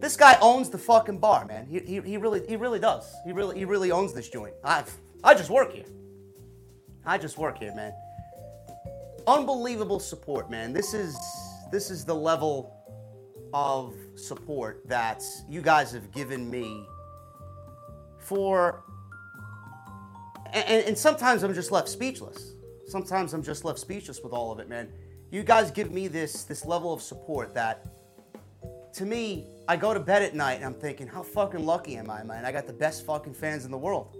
this guy owns the fucking bar, man. He, he, he really he really does. He really he really owns this joint. I I just work here. I just work here, man. Unbelievable support, man. This is this is the level of support that you guys have given me for and, and sometimes I'm just left speechless. Sometimes I'm just left speechless with all of it, man. You guys give me this this level of support that to me, I go to bed at night and I'm thinking, how fucking lucky am I, man? I got the best fucking fans in the world.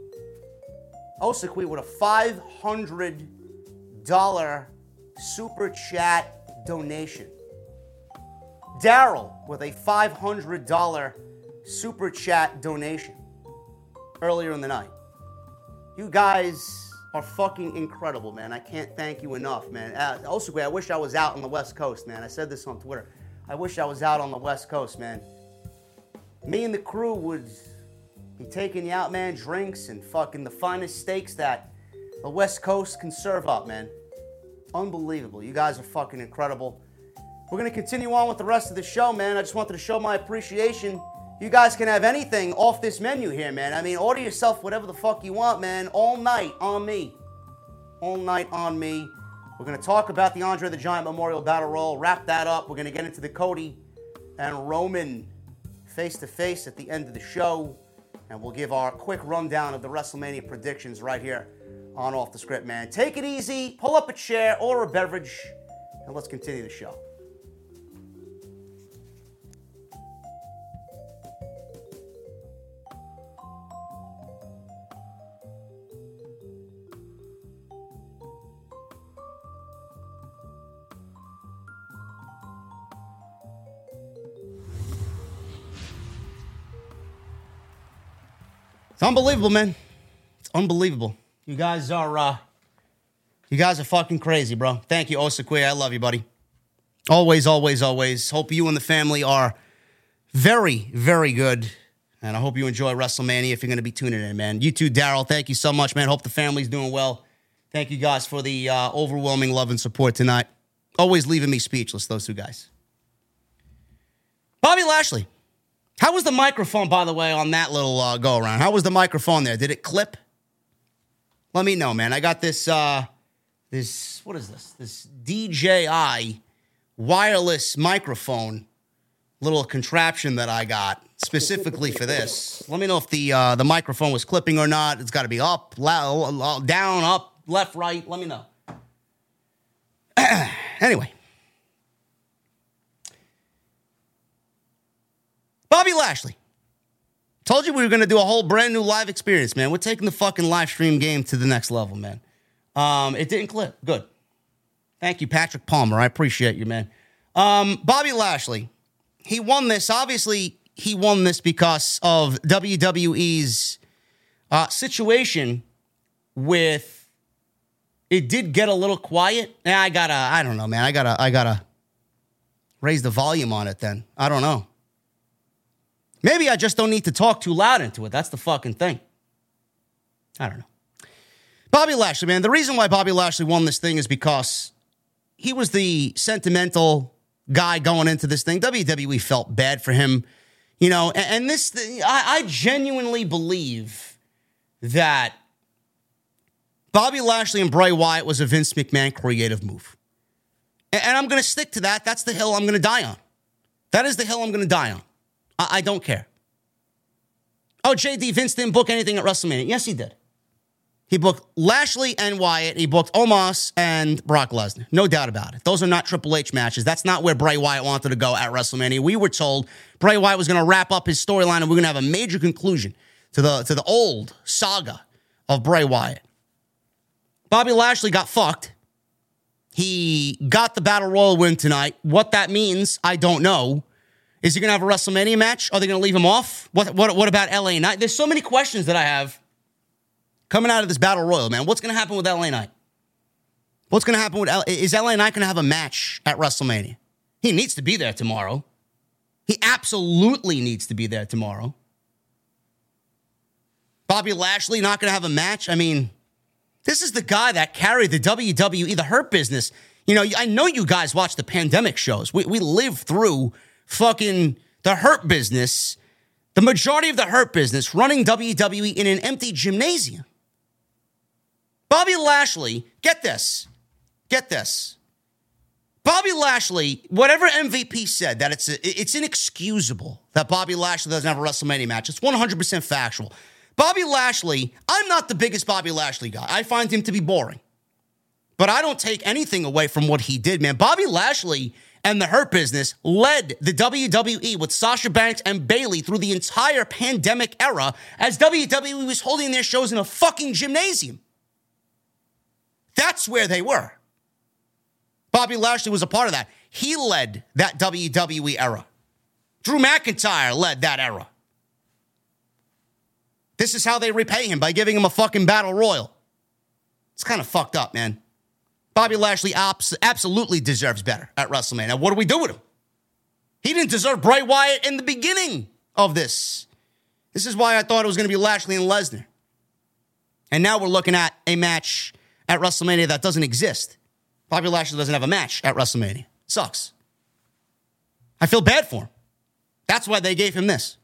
Osakui with a $500 super chat donation. Daryl with a $500 super chat donation earlier in the night. You guys are fucking incredible, man. I can't thank you enough, man. Uh, also, I wish I was out on the West Coast, man. I said this on Twitter. I wish I was out on the West Coast, man. Me and the crew would be taking you out, man, drinks and fucking the finest steaks that the West Coast can serve up, man. Unbelievable. You guys are fucking incredible. We're gonna continue on with the rest of the show, man. I just wanted to show my appreciation you guys can have anything off this menu here, man. I mean, order yourself whatever the fuck you want, man. All night on me. All night on me. We're going to talk about the Andre the Giant Memorial Battle Royal, wrap that up. We're going to get into the Cody and Roman face to face at the end of the show. And we'll give our quick rundown of the WrestleMania predictions right here on Off the Script, man. Take it easy, pull up a chair, order a beverage, and let's continue the show. It's unbelievable, man. It's unbelievable. You guys are uh you guys are fucking crazy, bro. Thank you, Osakui. I love you, buddy. Always, always, always. Hope you and the family are very, very good. And I hope you enjoy WrestleMania if you're going to be tuning in, man. You too, Daryl. Thank you so much, man. Hope the family's doing well. Thank you guys for the uh, overwhelming love and support tonight. Always leaving me speechless, those two guys. Bobby Lashley How was the microphone, by the way, on that little uh, go around? How was the microphone there? Did it clip? Let me know, man. I got this. Uh, this what is this? This DJI wireless microphone, little contraption that I got specifically for this. Let me know if the uh, the microphone was clipping or not. It's got to be up, low, down, up, left, right. Let me know. anyway. Bobby Lashley. Told you we were going to do a whole brand new live experience, man. We're taking the fucking live stream game to the next level, man. Um, it didn't clip. Good. Thank you, Patrick Palmer. I appreciate you, man. Um, Bobby Lashley, he won this. Obviously, he won this because of WWE's uh, situation with it did get a little quiet. Yeah, I gotta, I don't know, man. I gotta, I gotta raise the volume on it then. I don't know. Maybe I just don't need to talk too loud into it. That's the fucking thing. I don't know. Bobby Lashley, man, the reason why Bobby Lashley won this thing is because he was the sentimental guy going into this thing. WWE felt bad for him, you know, and, and this, I, I genuinely believe that Bobby Lashley and Bray Wyatt was a Vince McMahon creative move. And, and I'm going to stick to that. That's the hill I'm going to die on. That is the hill I'm going to die on. I, I don't care. Oh, JD, Vince didn't book anything at WrestleMania. Yes, he did. He booked Lashley and Wyatt. He booked Omos and Brock Lesnar. No doubt about it. Those are not Triple H matches. That's not where Bray Wyatt wanted to go at WrestleMania. We were told Bray Wyatt was going to wrap up his storyline and we're going to have a major conclusion to the to the old saga of Bray Wyatt. Bobby Lashley got fucked. He got the Battle Royal win tonight. What that means, I don't know. Is he going to have a WrestleMania match? Are they going to leave him off? What, what, what about LA Knight? There's so many questions that I have coming out of this battle royal, man. What's going to happen with LA Knight? What's going to happen with L- is LA Knight going to have a match at WrestleMania? He needs to be there tomorrow. He absolutely needs to be there tomorrow. Bobby Lashley not going to have a match. I mean, this is the guy that carried the WWE, the Hurt business. You know, I know you guys watch the pandemic shows. We we live through fucking the Hurt business, the majority of the Hurt business running WWE in an empty gymnasium. Bobby Lashley, get this, get this. Bobby Lashley, whatever MVP said, that it's it's inexcusable that Bobby Lashley doesn't have a WrestleMania match. It's 100% factual. Bobby Lashley, I'm not the biggest Bobby Lashley guy. I find him to be boring. But I don't take anything away from what he did, man. Bobby Lashley and the Hurt Business led the WWE with Sasha Banks and Bayley through the entire pandemic era as WWE was holding their shows in a fucking gymnasium. That's where they were. Bobby Lashley was a part of that. He led that WWE era. Drew McIntyre led that era. This is how they repay him by giving him a fucking battle royal. It's kind of fucked up, man. Bobby Lashley abs- absolutely deserves better at WrestleMania. What do we do with him? He didn't deserve Bray Wyatt in the beginning of this. This is why I thought it was going to be Lashley and Lesnar. And now we're looking at a match at WrestleMania that doesn't exist. Bobby Lashley doesn't have a match at WrestleMania. Sucks. I feel bad for him. That's why they gave him this.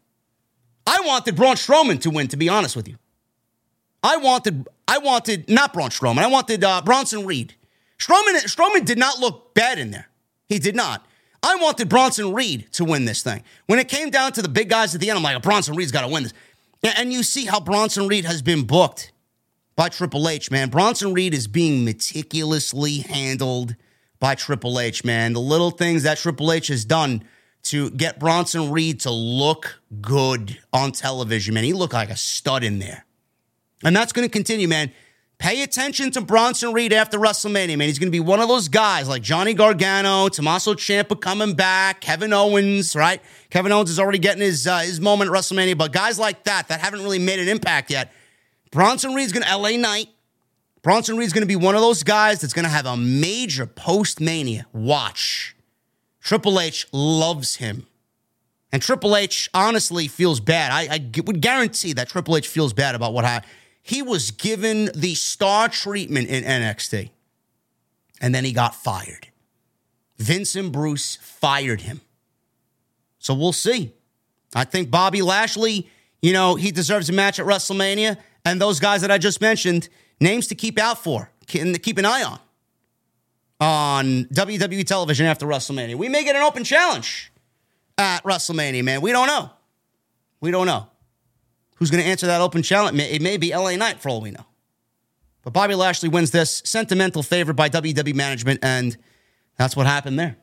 I wanted Braun Strowman to win, to be honest with you. I wanted, I wanted not Braun Strowman. I wanted uh, Bronson Reed. Strowman, Strowman did not look bad in there. He did not. I wanted Bronson Reed to win this thing. When it came down to the big guys at the end, I'm like, Bronson Reed's got to win this. And you see how Bronson Reed has been booked by Triple H, man. Bronson Reed is being meticulously handled by Triple H, man. The little things that Triple H has done to get Bronson Reed to look good on television, man. He looked like a stud in there. And that's going to continue, man. Pay attention to Bronson Reed after WrestleMania, man. He's going to be one of those guys like Johnny Gargano, Tommaso Ciampa coming back, Kevin Owens, right? Kevin Owens is already getting his uh, his moment at WrestleMania, but guys like that that haven't really made an impact yet. Bronson Reed's going to LA Knight. Bronson Reed's going to be one of those guys that's going to have a major post Mania. Watch. Triple H loves him. And Triple H honestly feels bad. I, I would guarantee that Triple H feels bad about what happened. He was given the star treatment in NXT, and then he got fired. Vince and Bruce fired him. So we'll see. I think Bobby Lashley, you know, he deserves a match at WrestleMania. And those guys that I just mentioned, names to keep out for, keep an eye on on WWE television after WrestleMania. We may get an open challenge at WrestleMania, man. We don't know. We don't know. Who's going to answer that open challenge? It may be LA Knight for all we know. But Bobby Lashley wins this sentimental favor by WWE management, and that's what happened there.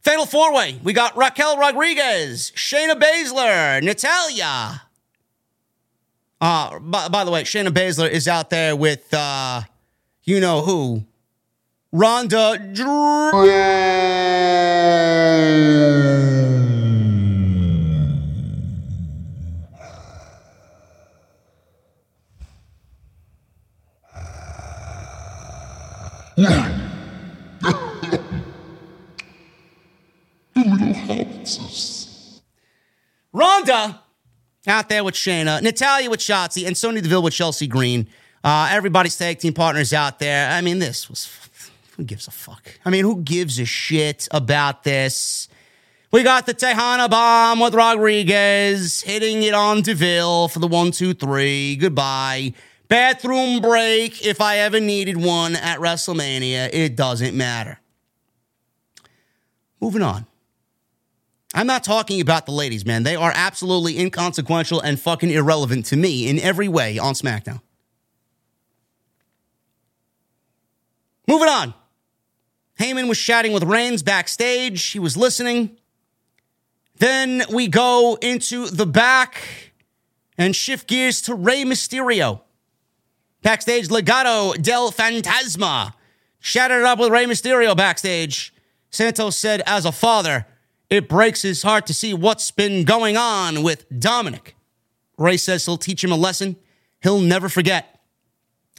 Fatal four way. We got Raquel Rodriguez, Shayna Baszler, Natalya. Uh, by, by the way, Shayna Baszler is out there with uh, you know who, Ronda. Dr- Ronda out there with Shayna, Natalya with Shotzi, and Sonya Deville with Chelsea Green. Uh, everybody's tag team partners out there. I mean, this was who gives a fuck? I mean, who gives a shit about this? We got the Tejana bomb with Rodriguez hitting it on Deville for the one, two, three. Goodbye. Bathroom break if I ever needed one at WrestleMania. It doesn't matter. Moving on. I'm not talking about the ladies, man. They are absolutely inconsequential and fucking irrelevant to me in every way on SmackDown. Moving on. Heyman was chatting with Reigns backstage. He was listening. Then we go into the back and shift gears to Rey Mysterio. Backstage, Legado del Fantasma chatted it up with Rey Mysterio backstage. Santos said, as a father, it breaks his heart to see what's been going on with Dominik. Rey says he'll teach him a lesson he'll never forget.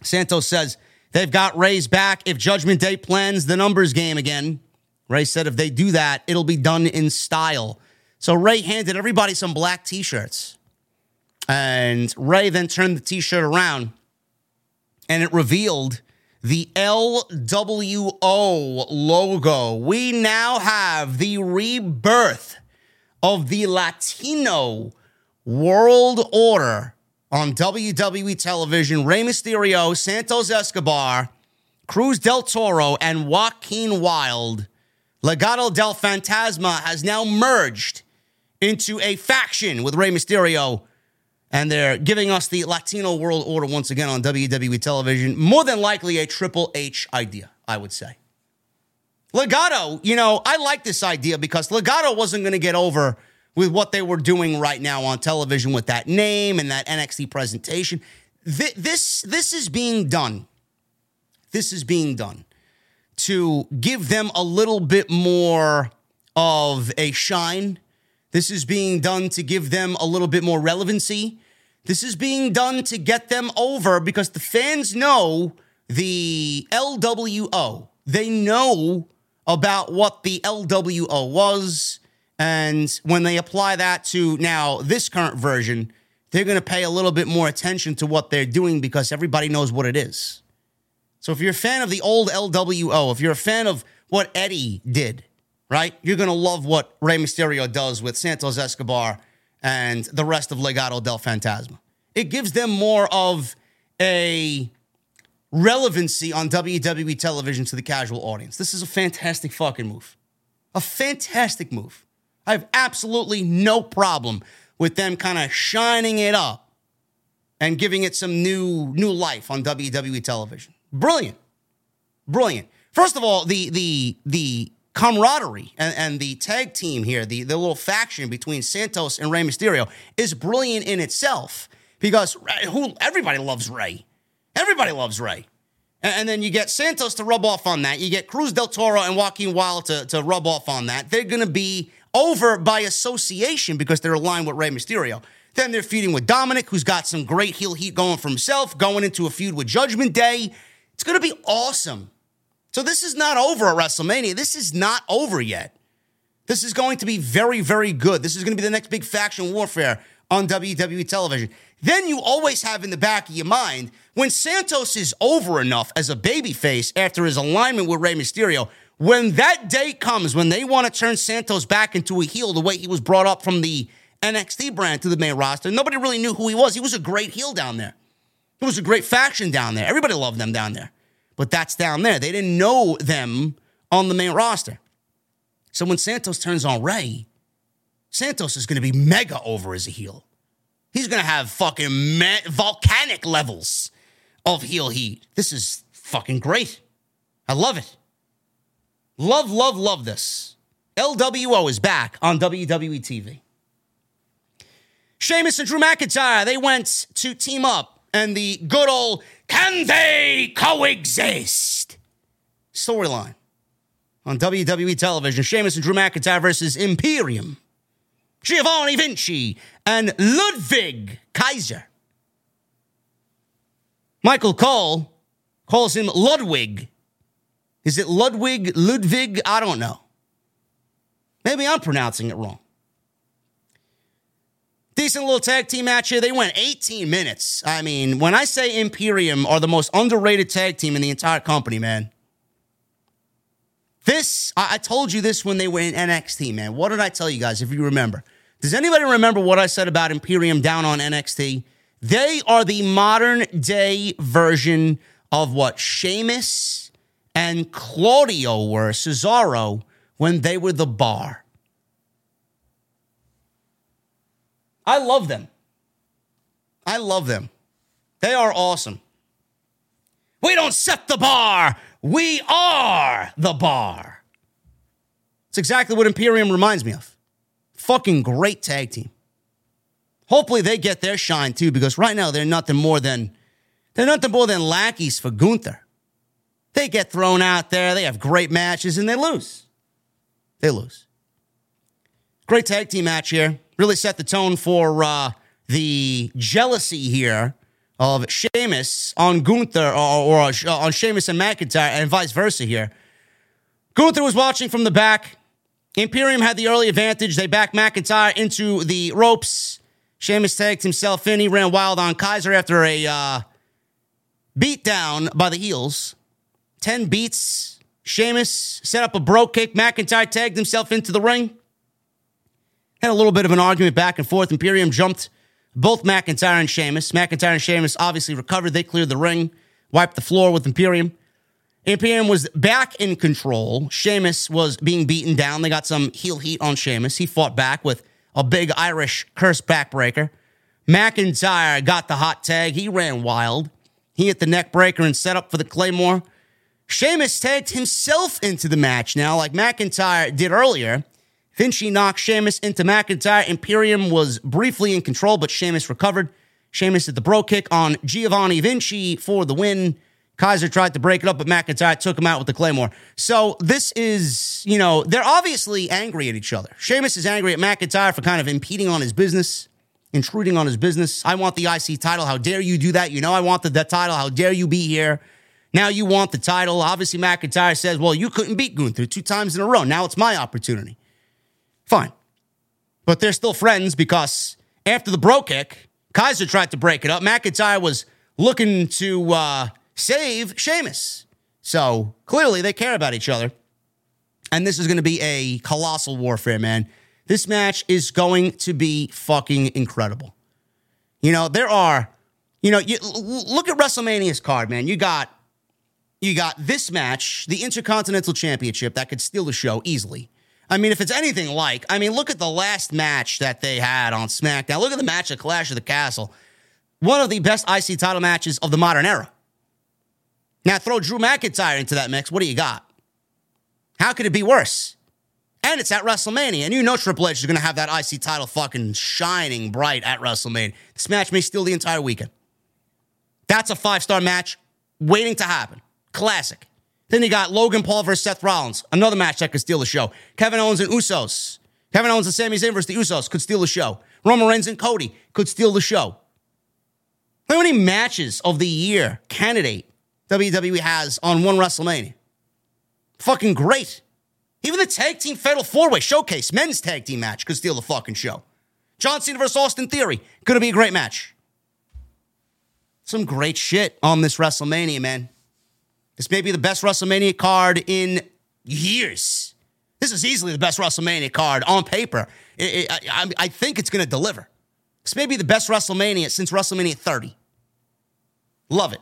Santos says they've got Rey's back if Judgment Day plans the numbers game again. Rey said if they do that, it'll be done in style. So Rey handed everybody some black t shirts. And Rey then turned the t shirt around and it revealed the LWO logo. We now have the rebirth of the Latino World Order on WWE television. Rey Mysterio, Santos Escobar, Cruz del Toro, and Joaquin Wilde. Legado del Fantasma has now merged into a faction with Rey Mysterio and they're giving us the Latino World Order once again on WWE television. More than likely a Triple H idea, I would say. Legado, you know, I like this idea because Legado wasn't going to get over with what they were doing right now on television with that name and that NXT presentation. This this is being done. This is being done to give them a little bit more of a shine. This is being done to give them a little bit more relevancy. This is being done to get them over because the fans know the LWO. They know about what the LWO was. And when they apply that to now this current version, they're going to pay a little bit more attention to what they're doing because everybody knows what it is. So if you're a fan of the old LWO, if you're a fan of what Eddie did, right, you're going to love what Rey Mysterio does with Santos Escobar and the rest of Legado del Fantasma. It gives them more of a relevancy on WWE television to the casual audience. This is a fantastic fucking move. A fantastic move. I have absolutely no problem with them kind of shining it up and giving it some new new life on WWE television. Brilliant. Brilliant. First of all, the the the camaraderie and, and the tag team here, the, the little faction between Santos and Rey Mysterio is brilliant in itself because who everybody loves Rey. Everybody loves Rey. And, then you get Santos to rub off on that. You get Cruz del Toro and Joaquin Wilde to, to rub off on that. They're going to be over by association because they're aligned with Rey Mysterio. Then they're feuding with Dominik, who's got some great heel heat going for himself, going into a feud with Judgment Day. It's going to be awesome. So this is not over at WrestleMania. This is not over yet. This is going to be very, very good. This is going to be the next big faction warfare on WWE television. Then you always have in the back of your mind when Santos is over enough as a babyface after his alignment with Rey Mysterio, when that day comes, when they want to turn Santos back into a heel the way he was brought up from the NXT brand to the main roster, nobody really knew who he was. He was a great heel down there. It was a great faction down there. Everybody loved them down there. But that's down there. They didn't know them on the main roster. So when Santos turns on Rey, Santos is going to be mega over as a heel. He's going to have fucking volcanic levels of heel heat. This is fucking great. I love it. Love, love, love this. LWO is back on WWE TV. Sheamus and Drew McIntyre, they went to team up and the good old can they coexist storyline on WWE television. Sheamus and Drew McIntyre versus Imperium, Giovanni Vinci, and Ludwig Kaiser. Michael Cole calls him Ludwig. Is it Ludwig, Ludwig? I don't know. Maybe I'm pronouncing it wrong. Decent little tag team match here. They went 18 minutes. I mean, when I say Imperium are the most underrated tag team in the entire company, man. This, I, I told you this when they were in NXT, man. What did I tell you guys, if you remember? Does anybody remember what I said about Imperium down on NXT? They are the modern day version of what Sheamus and Claudio were, Cesaro, when they were the bar. I love them. I love them. They are awesome. We don't set the bar, we are the bar. It's exactly what Imperium reminds me of. Fucking great tag team. Hopefully they get their shine too, because right now they're nothing more than they're nothing more than lackeys for Gunther. They get thrown out there, they have great matches, and they lose. They lose. Great tag team match here. Really set the tone for uh, the jealousy here of Sheamus on Gunther or, or on Sheamus and McIntyre and vice versa here. Gunther was watching from the back. Imperium had the early advantage. They backed McIntyre into the ropes. Sheamus tagged himself in. He ran wild on Kaiser after a uh, beat down by the heels. 10 beats. Sheamus set up a brogue kick. McIntyre tagged himself into the ring. Had a little bit of an argument back and forth. Imperium jumped both McIntyre and Sheamus. McIntyre and Sheamus obviously recovered. They cleared the ring, wiped the floor with Imperium. Imperium was back in control. Sheamus was being beaten down. They got some heel heat on Sheamus. He fought back with a big Irish curse backbreaker. McIntyre got the hot tag. He ran wild. He hit the neck breaker and set up for the Claymore. Sheamus tagged himself into the match now, like McIntyre did earlier. Vinci knocked Sheamus into McIntyre. Imperium was briefly in control, but Sheamus recovered. Sheamus did the brogue kick on Giovanni Vinci for the win. Kaiser tried to break it up, but McIntyre took him out with the Claymore. So this is, you know, they're obviously angry at each other. Sheamus is angry at McIntyre for kind of impeding on his business, intruding on his business. I want the IC title. How dare you do that? You know I want the, the title. How dare you be here? Now you want the title. Obviously, McIntyre says, well, you couldn't beat Gunther two times in a row. Now it's my opportunity. Fine. But they're still friends because after the brogue kick, Kaiser tried to break it up. McIntyre was looking to uh, save Sheamus. So clearly they care about each other. And this is going to be a colossal warfare, man. This match is going to be fucking incredible. You know, there are, you know, you, look at WrestleMania's card, man. You got you got this match, the Intercontinental Championship that could steal the show easily. I mean, if it's anything like, I mean, look at the last match that they had on SmackDown. Look at the match at Clash of the Castle. One of the best IC title matches of the modern era. Now throw Drew McIntyre into that mix. What do you got? How could it be worse? And it's at WrestleMania. And you know Triple H is going to have that IC title fucking shining bright at WrestleMania. This match may steal the entire weekend. That's a five star match waiting to happen. Classic. Then you got Logan Paul versus Seth Rollins, another match that could steal the show. Kevin Owens and Usos. Kevin Owens and Sami Zayn versus the Usos could steal the show. Roman Reigns and Cody could steal the show. How many matches of the year candidate WWE has on one WrestleMania? Fucking great. Even the tag team fatal four way showcase men's tag team match could steal the fucking show. John Cena versus Austin Theory could be a great match. Some great shit on this WrestleMania, man. This may be the best WrestleMania card in years. This is easily the best WrestleMania card on paper. It, it, I, I think it's going to deliver. This may be the best WrestleMania since WrestleMania 30. Love it.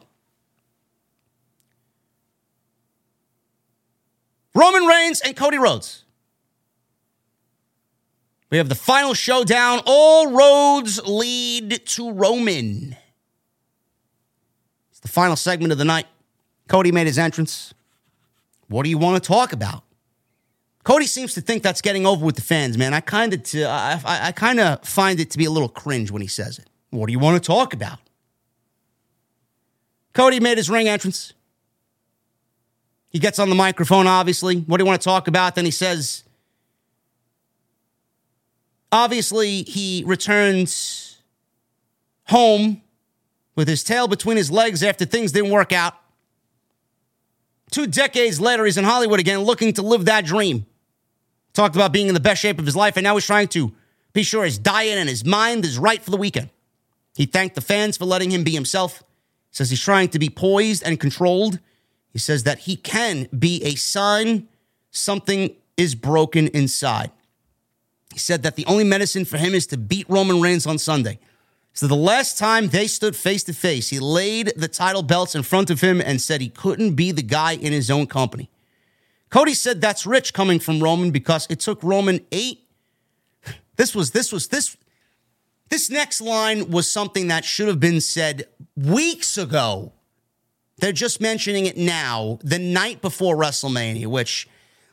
Roman Reigns and Cody Rhodes. We have the final showdown. All roads lead to Roman. It's the final segment of the night. Cody made his entrance. What do you want to talk about? Cody seems to think that's getting over with the fans, man. I kind of, I, I, I kind of find it to be a little cringe when he says it. What do you want to talk about? Cody made his ring entrance. He gets on the microphone, obviously. What do you want to talk about? Then he says, obviously, he returns home with his tail between his legs after things didn't work out. Two decades later, he's in Hollywood again, looking to live that dream. Talked about being in the best shape of his life, and now he's trying to be sure his diet and his mind is right for the weekend. He thanked the fans for letting him be himself. Says he's trying to be poised and controlled. He says that he can be a sign something is broken inside. He said that the only medicine for him is to beat Roman Reigns on Sunday. So the last time they stood face to face, he laid the title belts in front of him and said he couldn't be the guy in his own company. Cody said that's rich coming from Roman because it took Roman eight. This was this was this this next line was something that should have been said weeks ago. They're just mentioning it now, the night before WrestleMania, which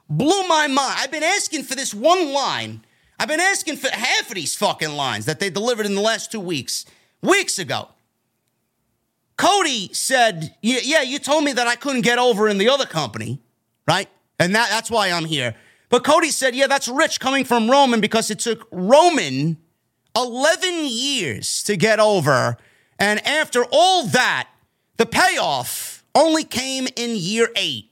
blew my mind. I've been asking for this one line. I've been asking for half of these fucking lines that they delivered in the last two weeks, weeks ago. Cody said, Yeah, you told me that I couldn't get over in the other company, right? And that, that's why I'm here. But Cody said, yeah, that's rich coming from Roman because it took Roman 11 years to get over. And after all that, the payoff only came in year eight.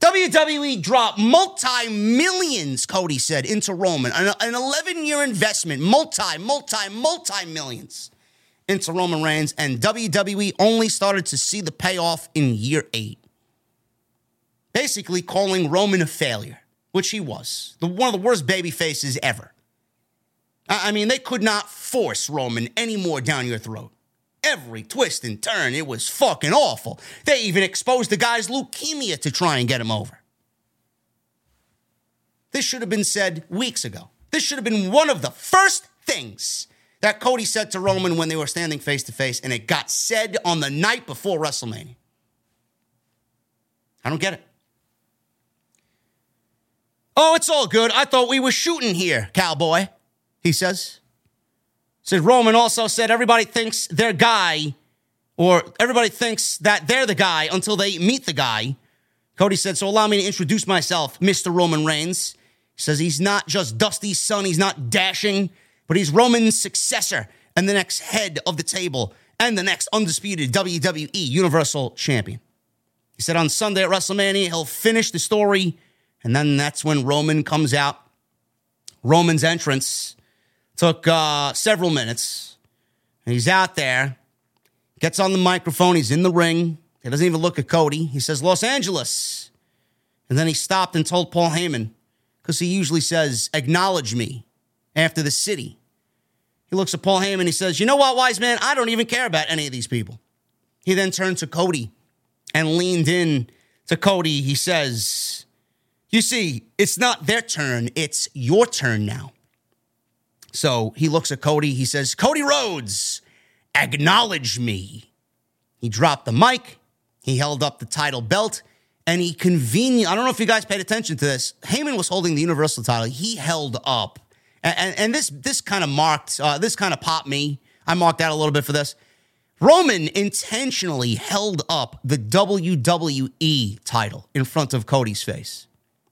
WWE dropped multi millions, Cody said, into Roman. An 11 year investment, multi, multi, multi millions into Roman Reigns. And WWE only started to see the payoff in year eight basically calling Roman a failure, which he was. The, one of the worst baby faces ever. I, I mean, they could not force Roman any more down your throat. Every twist and turn, it was fucking awful. They even exposed the guy's leukemia to try and get him over. This should have been said weeks ago. This should have been one of the first things that Cody said to Roman when they were standing face to face, and it got said on the night before WrestleMania. I don't get it. Oh, it's all good. I thought we were shooting here, cowboy, he says. Said Roman also said everybody thinks their guy, or everybody thinks that they're the guy until they meet the guy. Cody said, So allow me to introduce myself, Mr. Roman Reigns. He says he's not just Dusty's son, he's not dashing, but he's Roman's successor and the next head of the table and the next undisputed WWE Universal Champion. He said on Sunday at WrestleMania, he'll finish the story and then that's when Roman comes out. Roman's entrance took uh, several minutes. And he's out there, gets on the microphone, he's in the ring. He doesn't even look at Cody. He says, Los Angeles. And then he stopped and told Paul Heyman, because he usually says, acknowledge me after the city. He looks at Paul Heyman, he says, You know what, wise man? I don't even care about any of these people. He then turned to Cody and leaned in to Cody. He says, you see, it's not their turn, it's your turn now. So he looks at Cody. He says, Cody Rhodes, acknowledge me. He dropped the mic. He held up the title belt and he convenient. I don't know if you guys paid attention to this. Heyman was holding the Universal title. He held up. And, and, and this, this kind of marked, uh, this kind of popped me. I marked out a little bit for this. Roman intentionally held up the WWE title in front of Cody's face.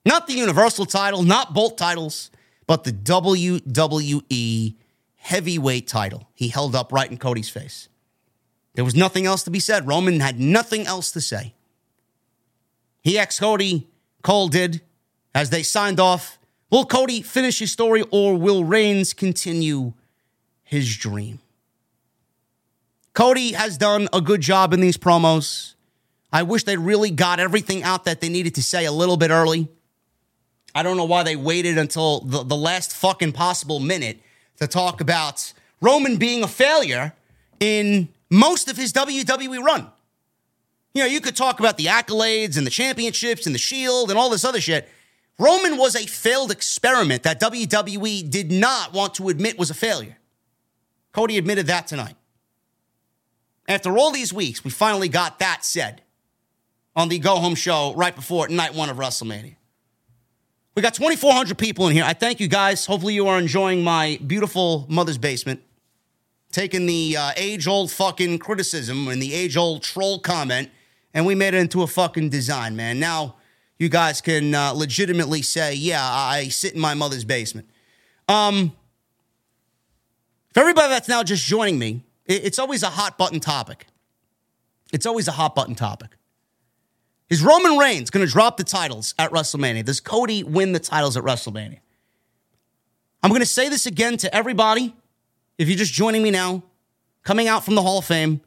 Not the Universal title, not both titles, but the WWE heavyweight title. He held up right in Cody's face. There was nothing else to be said. Roman had nothing else to say. He asked Cody, Cole did, as they signed off. Will Cody finish his story or will Reigns continue his dream? Cody has done a good job in these promos. I wish they really got everything out that they needed to say a little bit early. I don't know why they waited until the, the last fucking possible minute to talk about Roman being a failure in most of his WWE run. You know, you could talk about the accolades and the championships and the shield and all this other shit. Roman was a failed experiment that WWE did not want to admit was a failure. Cody admitted that tonight. After all these weeks, we finally got that said on the go home show right before night one of WrestleMania. We got 2,400 people in here. I thank you guys. Hopefully, you are enjoying my beautiful mother's basement. Taking the uh, age old fucking criticism and the age old troll comment, and we made it into a fucking design, man. Now, you guys can uh, legitimately say, yeah, I sit in my mother's basement. Um, for everybody that's now just joining me, it's always a hot button topic. It's always a hot button topic. Is Roman Reigns going to drop the titles at WrestleMania? Does Cody win the titles at WrestleMania? I'm going to say this again to everybody. If you're just joining me now, coming out from the Hall of Fame,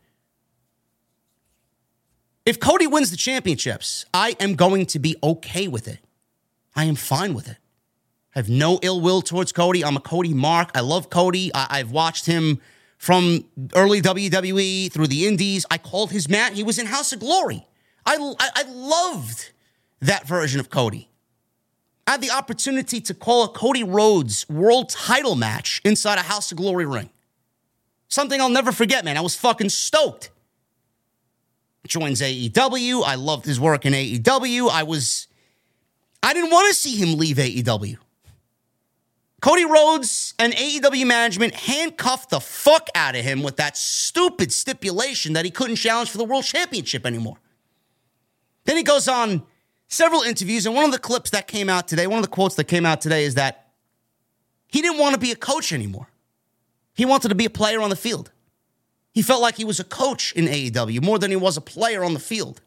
if Cody wins the championships, I am going to be okay with it. I am fine with it. I have no ill will towards Cody. I'm a Cody mark. I love Cody. I- have watched him from early WWE through the Indies. I called his mat. He was in House of Glory. I, I, loved that version of Cody. I had the opportunity to call a Cody Rhodes world title match inside a House of Glory ring. Something I'll never forget, man. I was fucking stoked. Joins AEW. I loved his work in AEW. I was, I didn't want to see him leave AEW. Cody Rhodes and AEW management handcuffed the fuck out of him with that stupid stipulation that he couldn't challenge for the world championship anymore. Then he goes on several interviews, and one of the clips that came out today, one of the quotes that came out today is that he didn't want to be a coach anymore. He wanted to be a player on the field. He felt like he was a coach in AEW more than he was a player on the field.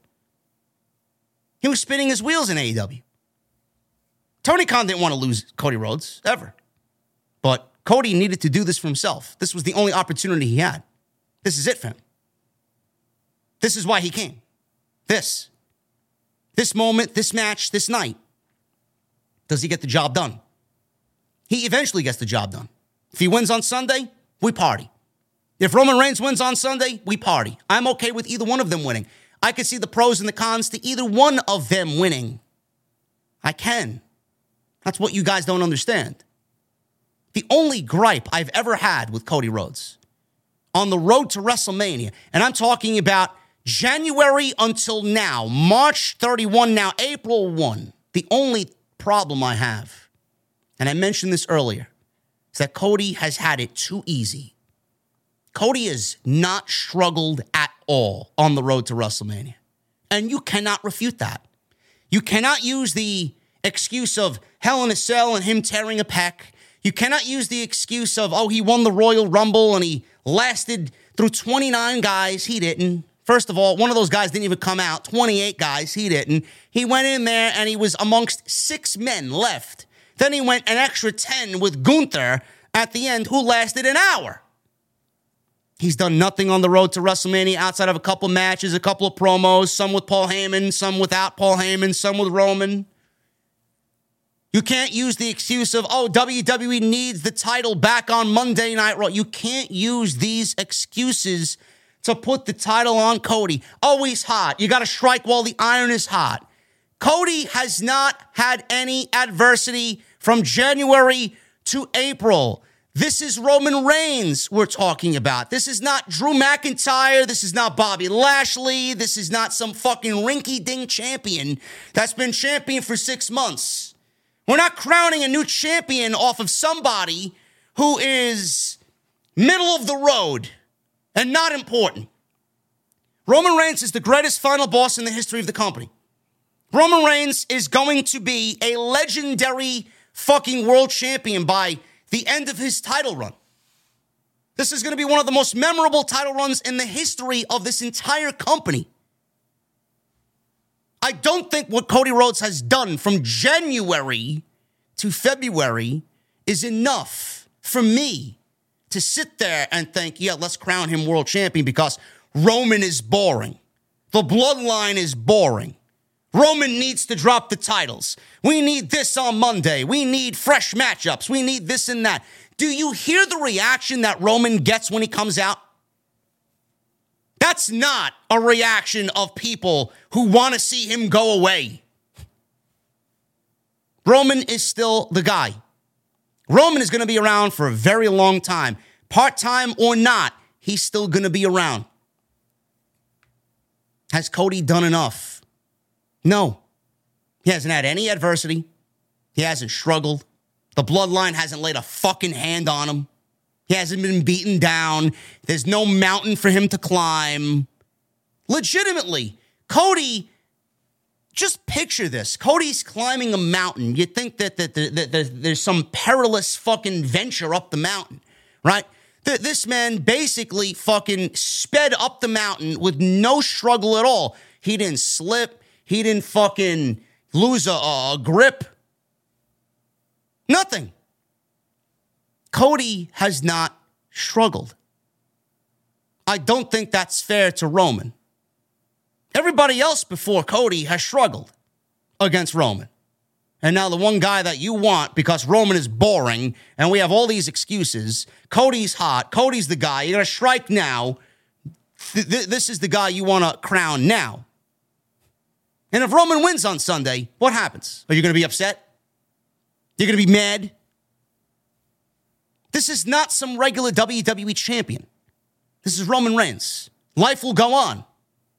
He was spinning his wheels in AEW. Tony Khan didn't want to lose Cody Rhodes ever. But Cody needed to do this for himself. This was the only opportunity he had. This is it for him. This is why he came. This this moment, this match, this night. Does he get the job done? He eventually gets the job done. If he wins on Sunday, we party. If Roman Reigns wins on Sunday, we party. I'm okay with either one of them winning. I can see the pros and the cons to either one of them winning. I can. That's what you guys don't understand. The only gripe I've ever had with Cody Rhodes on the road to WrestleMania, and I'm talking about January until now, March 31, now April 1, the only problem I have, and I mentioned this earlier, is that Cody has had it too easy. Cody has not struggled at all on the road to WrestleMania. And you cannot refute that. You cannot use the excuse of Hell in a Cell and him tearing a pec. You cannot use the excuse of, oh, he won the Royal Rumble and he lasted through 29 guys. He didn't. First of all, one of those guys didn't even come out. 28 guys, he didn't. He went in there and he was amongst six men left. Then he went an extra 10 with Gunther at the end, who lasted an hour. He's done nothing on the road to WrestleMania outside of a couple matches, a couple of promos, some with Paul Heyman, some without Paul Heyman, some with Roman. You can't use the excuse of, oh, WWE needs the title back on Monday Night Raw. You can't use these excuses to put the title on Cody. Always hot. You got to strike while the iron is hot. Cody has not had any adversity from January to April. This is Roman Reigns we're talking about. This is not Drew McIntyre. This is not Bobby Lashley. This is not some fucking rinky dink champion that's been champion for six months. We're not crowning a new champion off of somebody who is middle of the road and not important. Roman Reigns is the greatest final boss in the history of the company. Roman Reigns is going to be a legendary fucking world champion by the end of his title run. This is going to be one of the most memorable title runs in the history of this entire company. I don't think what Cody Rhodes has done from January to February is enough for me to sit there and think, yeah, let's crown him world champion because Roman is boring. The bloodline is boring. Roman needs to drop the titles. We need this on Monday. We need fresh matchups. We need this and that. Do you hear the reaction that Roman gets when he comes out? That's not a reaction of people who want to see him go away. Roman is still the guy. Roman is going to be around for a very long time. Part time or not, he's still going to be around. Has Cody done enough? No. He hasn't had any adversity. He hasn't struggled. The bloodline hasn't laid a fucking hand on him. He hasn't been beaten down. There's no mountain for him to climb. Legitimately, Cody, just picture this. Cody's climbing a mountain. You'd think that, that, that, that there's some perilous fucking venture up the mountain, right? This man basically fucking sped up the mountain with no struggle at all. He didn't slip. He didn't fucking lose a, a grip. Nothing. Cody has not struggled. I don't think that's fair to Roman. Everybody else before Cody has struggled against Roman. And now the one guy that you want because Roman is boring and we have all these excuses. Cody's hot. Cody's the guy. You're going to strike now. Th- th- this is the guy you want to crown now. And if Roman wins on Sunday, what happens? Are you going to be upset? You're going to be mad? This is not some regular WWE champion. This is Roman Reigns. Life will go on.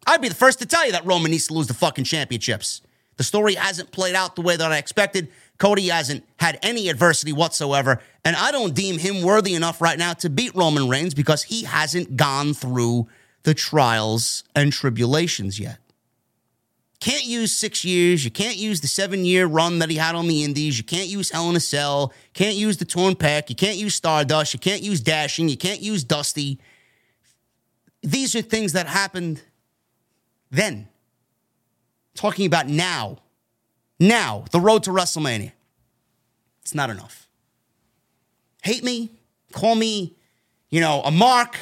I'd be the first to tell you that Roman needs to lose the fucking championships. The story hasn't played out the way that I expected. Cody hasn't had any adversity whatsoever. And I don't deem him worthy enough right now to beat Roman Reigns because he hasn't gone through the trials and tribulations yet. Can't use six years. You can't use the seven year run that he had on the Indies. You can't use Hell in a Cell. Can't use the torn pec. You can't use Stardust. You can't use Dashing. You can't use Dusty. These are things that happened then. Talking about now. Now, the road to WrestleMania. It's not enough. Hate me, call me, you know, a mark,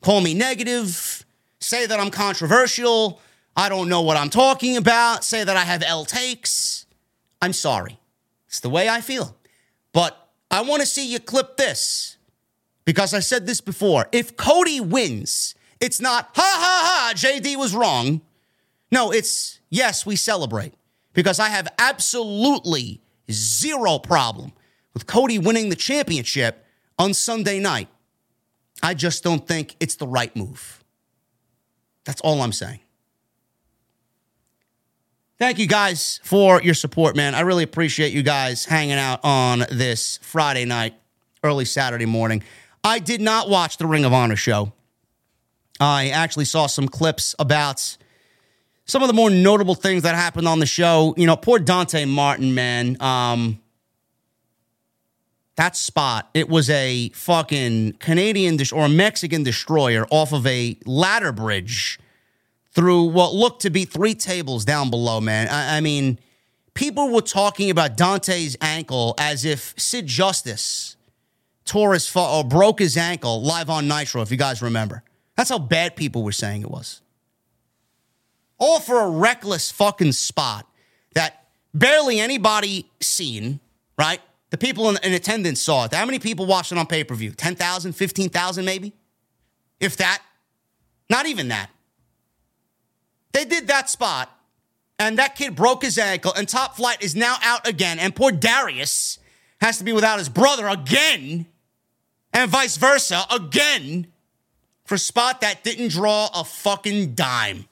call me negative, say that I'm controversial, I don't know what I'm talking about, say that I have L takes. I'm sorry. It's the way I feel. But I want to see you clip this because I said this before. If Cody wins, it's not, ha ha ha, JD was wrong. No, it's yes, we celebrate because I have absolutely zero problem with Cody winning the championship on Sunday night. I just don't think it's the right move. That's all I'm saying. Thank you guys for your support, man. I really appreciate you guys hanging out on this Friday night, early Saturday morning. I did not watch the Ring of Honor show. I actually saw some clips about some of the more notable things that happened on the show. You know, poor Dante Martin, man. Um, that spot, it was a fucking Canadian or a Mexican destroyer off of a ladder bridge through what looked to be three tables down below, man. I, I mean, people were talking about Dante's ankle as if Sid Justice tore his or broke his ankle live on Nitro, if you guys remember. That's how bad people were saying it was. All for a reckless fucking spot that barely anybody seen, right? The people in, in attendance saw it. How many people watched it on pay per view? 10,000, 15,000 maybe? If that. Not even that. They did that spot, and that kid broke his ankle, and Top Flight is now out again, and poor Darius has to be without his brother again, and vice versa again, for a spot that didn't draw a fucking dime.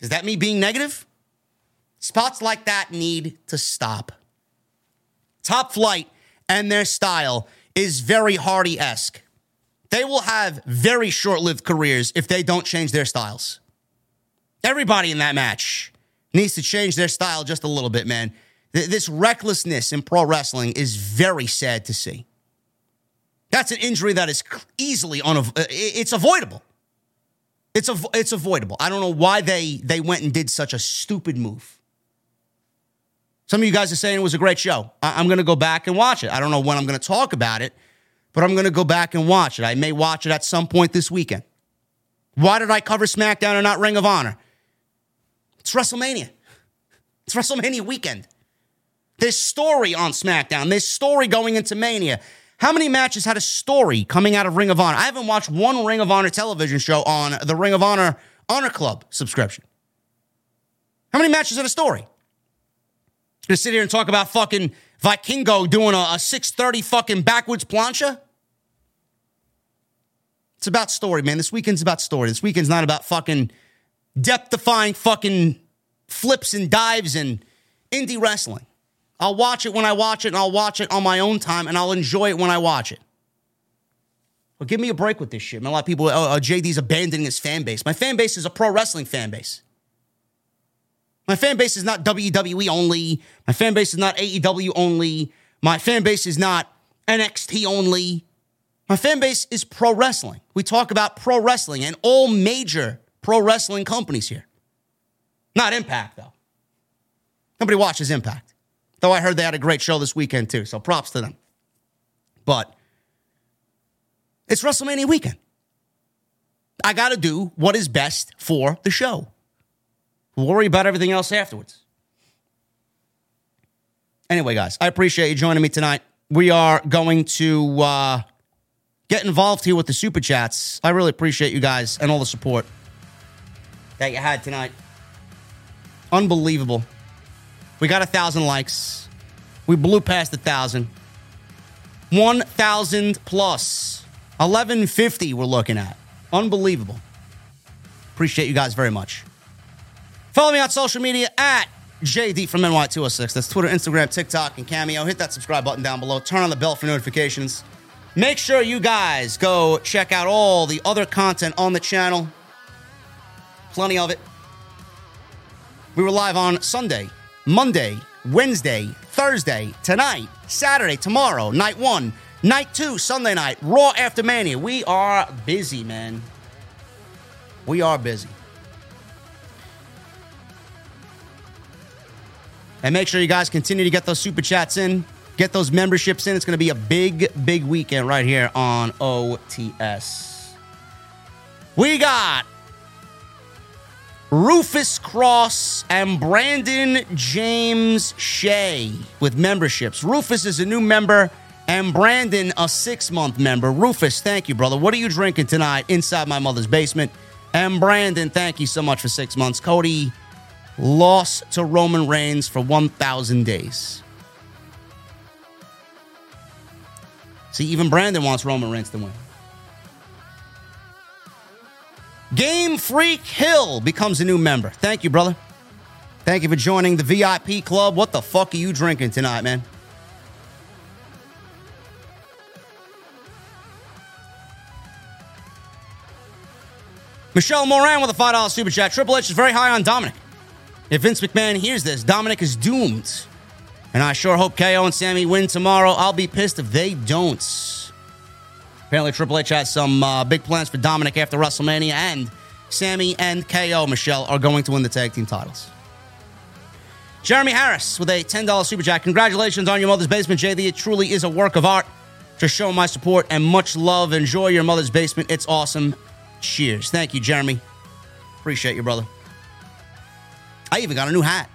Is that me being negative? Spots like that need to stop. Top Flight and their style is very Hardy esque. They will have very short lived careers if they don't change their styles. Everybody in that match needs to change their style just a little bit, man. This recklessness in pro wrestling is very sad to see. That's an injury that is easily unav- uh, it's avoidable. It's av- it's avoidable. I don't know why they they went and did such a stupid move. Some of you guys are saying it was a great show. I- I'm going to go back and watch it. I don't know when I'm going to talk about it but I'm going to go back and watch it. I may watch it at some point this weekend. Why did I cover SmackDown and not Ring of Honor? It's WrestleMania. It's WrestleMania weekend. There's story on SmackDown. There's story going into Mania. How many matches had a story coming out of Ring of Honor? I haven't watched one Ring of Honor television show on the Ring of Honor Honor Club subscription. How many matches had a story? Gonna sit here and talk about fucking Vikingo doing a, a 630 fucking backwards plancha? It's about story, man. This weekend's about story. This weekend's not about fucking depth defying fucking flips and dives and indie wrestling. I'll watch it when I watch it, and I'll watch it on my own time, and I'll enjoy it when I watch it. Well, give me a break with this shit, man. A lot of people, uh, uh, oh, oh, JD's abandoning his fan base. My fan base is a pro wrestling fan base. My fan base is not WWE only. My fan base is not AEW only. My fan base is not NXT only. My fan base is pro wrestling. We talk about pro wrestling and all major pro wrestling companies here. Not Impact, though. Nobody watches Impact. Though I heard they had a great show this weekend, too. So props to them. But it's WrestleMania weekend. I got to do what is best for the show. worry about everything else afterwards. Anyway, guys, I appreciate you joining me tonight. We are going to uh, get involved here with the super chats. I really appreciate you guys and all the support that you had tonight. Unbelievable. We got a thousand likes. We blew past a thousand. 1,000 plus. 1150 we're looking at. Unbelievable. Appreciate you guys very much. Follow me on social media at JD from NY206. That's Twitter, Instagram, TikTok, and Cameo. Hit that subscribe button down below. Turn on the bell for notifications. Make sure you guys go check out all the other content on the channel. Plenty of it. We were live on Sunday, Monday, Wednesday, Thursday, tonight, Saturday, tomorrow, night one, night two, Sunday night, Raw after Mania. We are busy, man. We are busy. And make sure you guys continue to get those super chats in, get those memberships in. It's going to be a big, big weekend right here on OTS. We got Rufus Cross and Brandon James Shea with memberships. Rufus is a new member and Brandon a six month member. Rufus, thank you, brother. What are you drinking tonight inside my mother's basement? And Brandon, thank you so much for six months. Cody lost to Roman Reigns for 1,000 days. See, even Brandon wants Roman Reigns to win. Game Freak Hill becomes a new member. Thank you, brother. Thank you for joining the VIP club. What the fuck are you drinking tonight, man? Michelle Moran with a $5 super chat. Triple H is very high on Dominik. If Vince McMahon hears this, Dominik is doomed. And I sure hope KO and Sami win tomorrow. I'll be pissed if they don't. Apparently, Triple H has some uh, big plans for Dominik after WrestleMania, and Sami and KO, Michelle, are going to win the tag team titles. Jeremy Harris with a $10 super chat. Congratulations on your mother's basement, JD. It truly is a work of art. Just show my support and much love. Enjoy your mother's basement. It's awesome. Cheers. Thank you, Jeremy. Appreciate you, brother. I even got a new hat.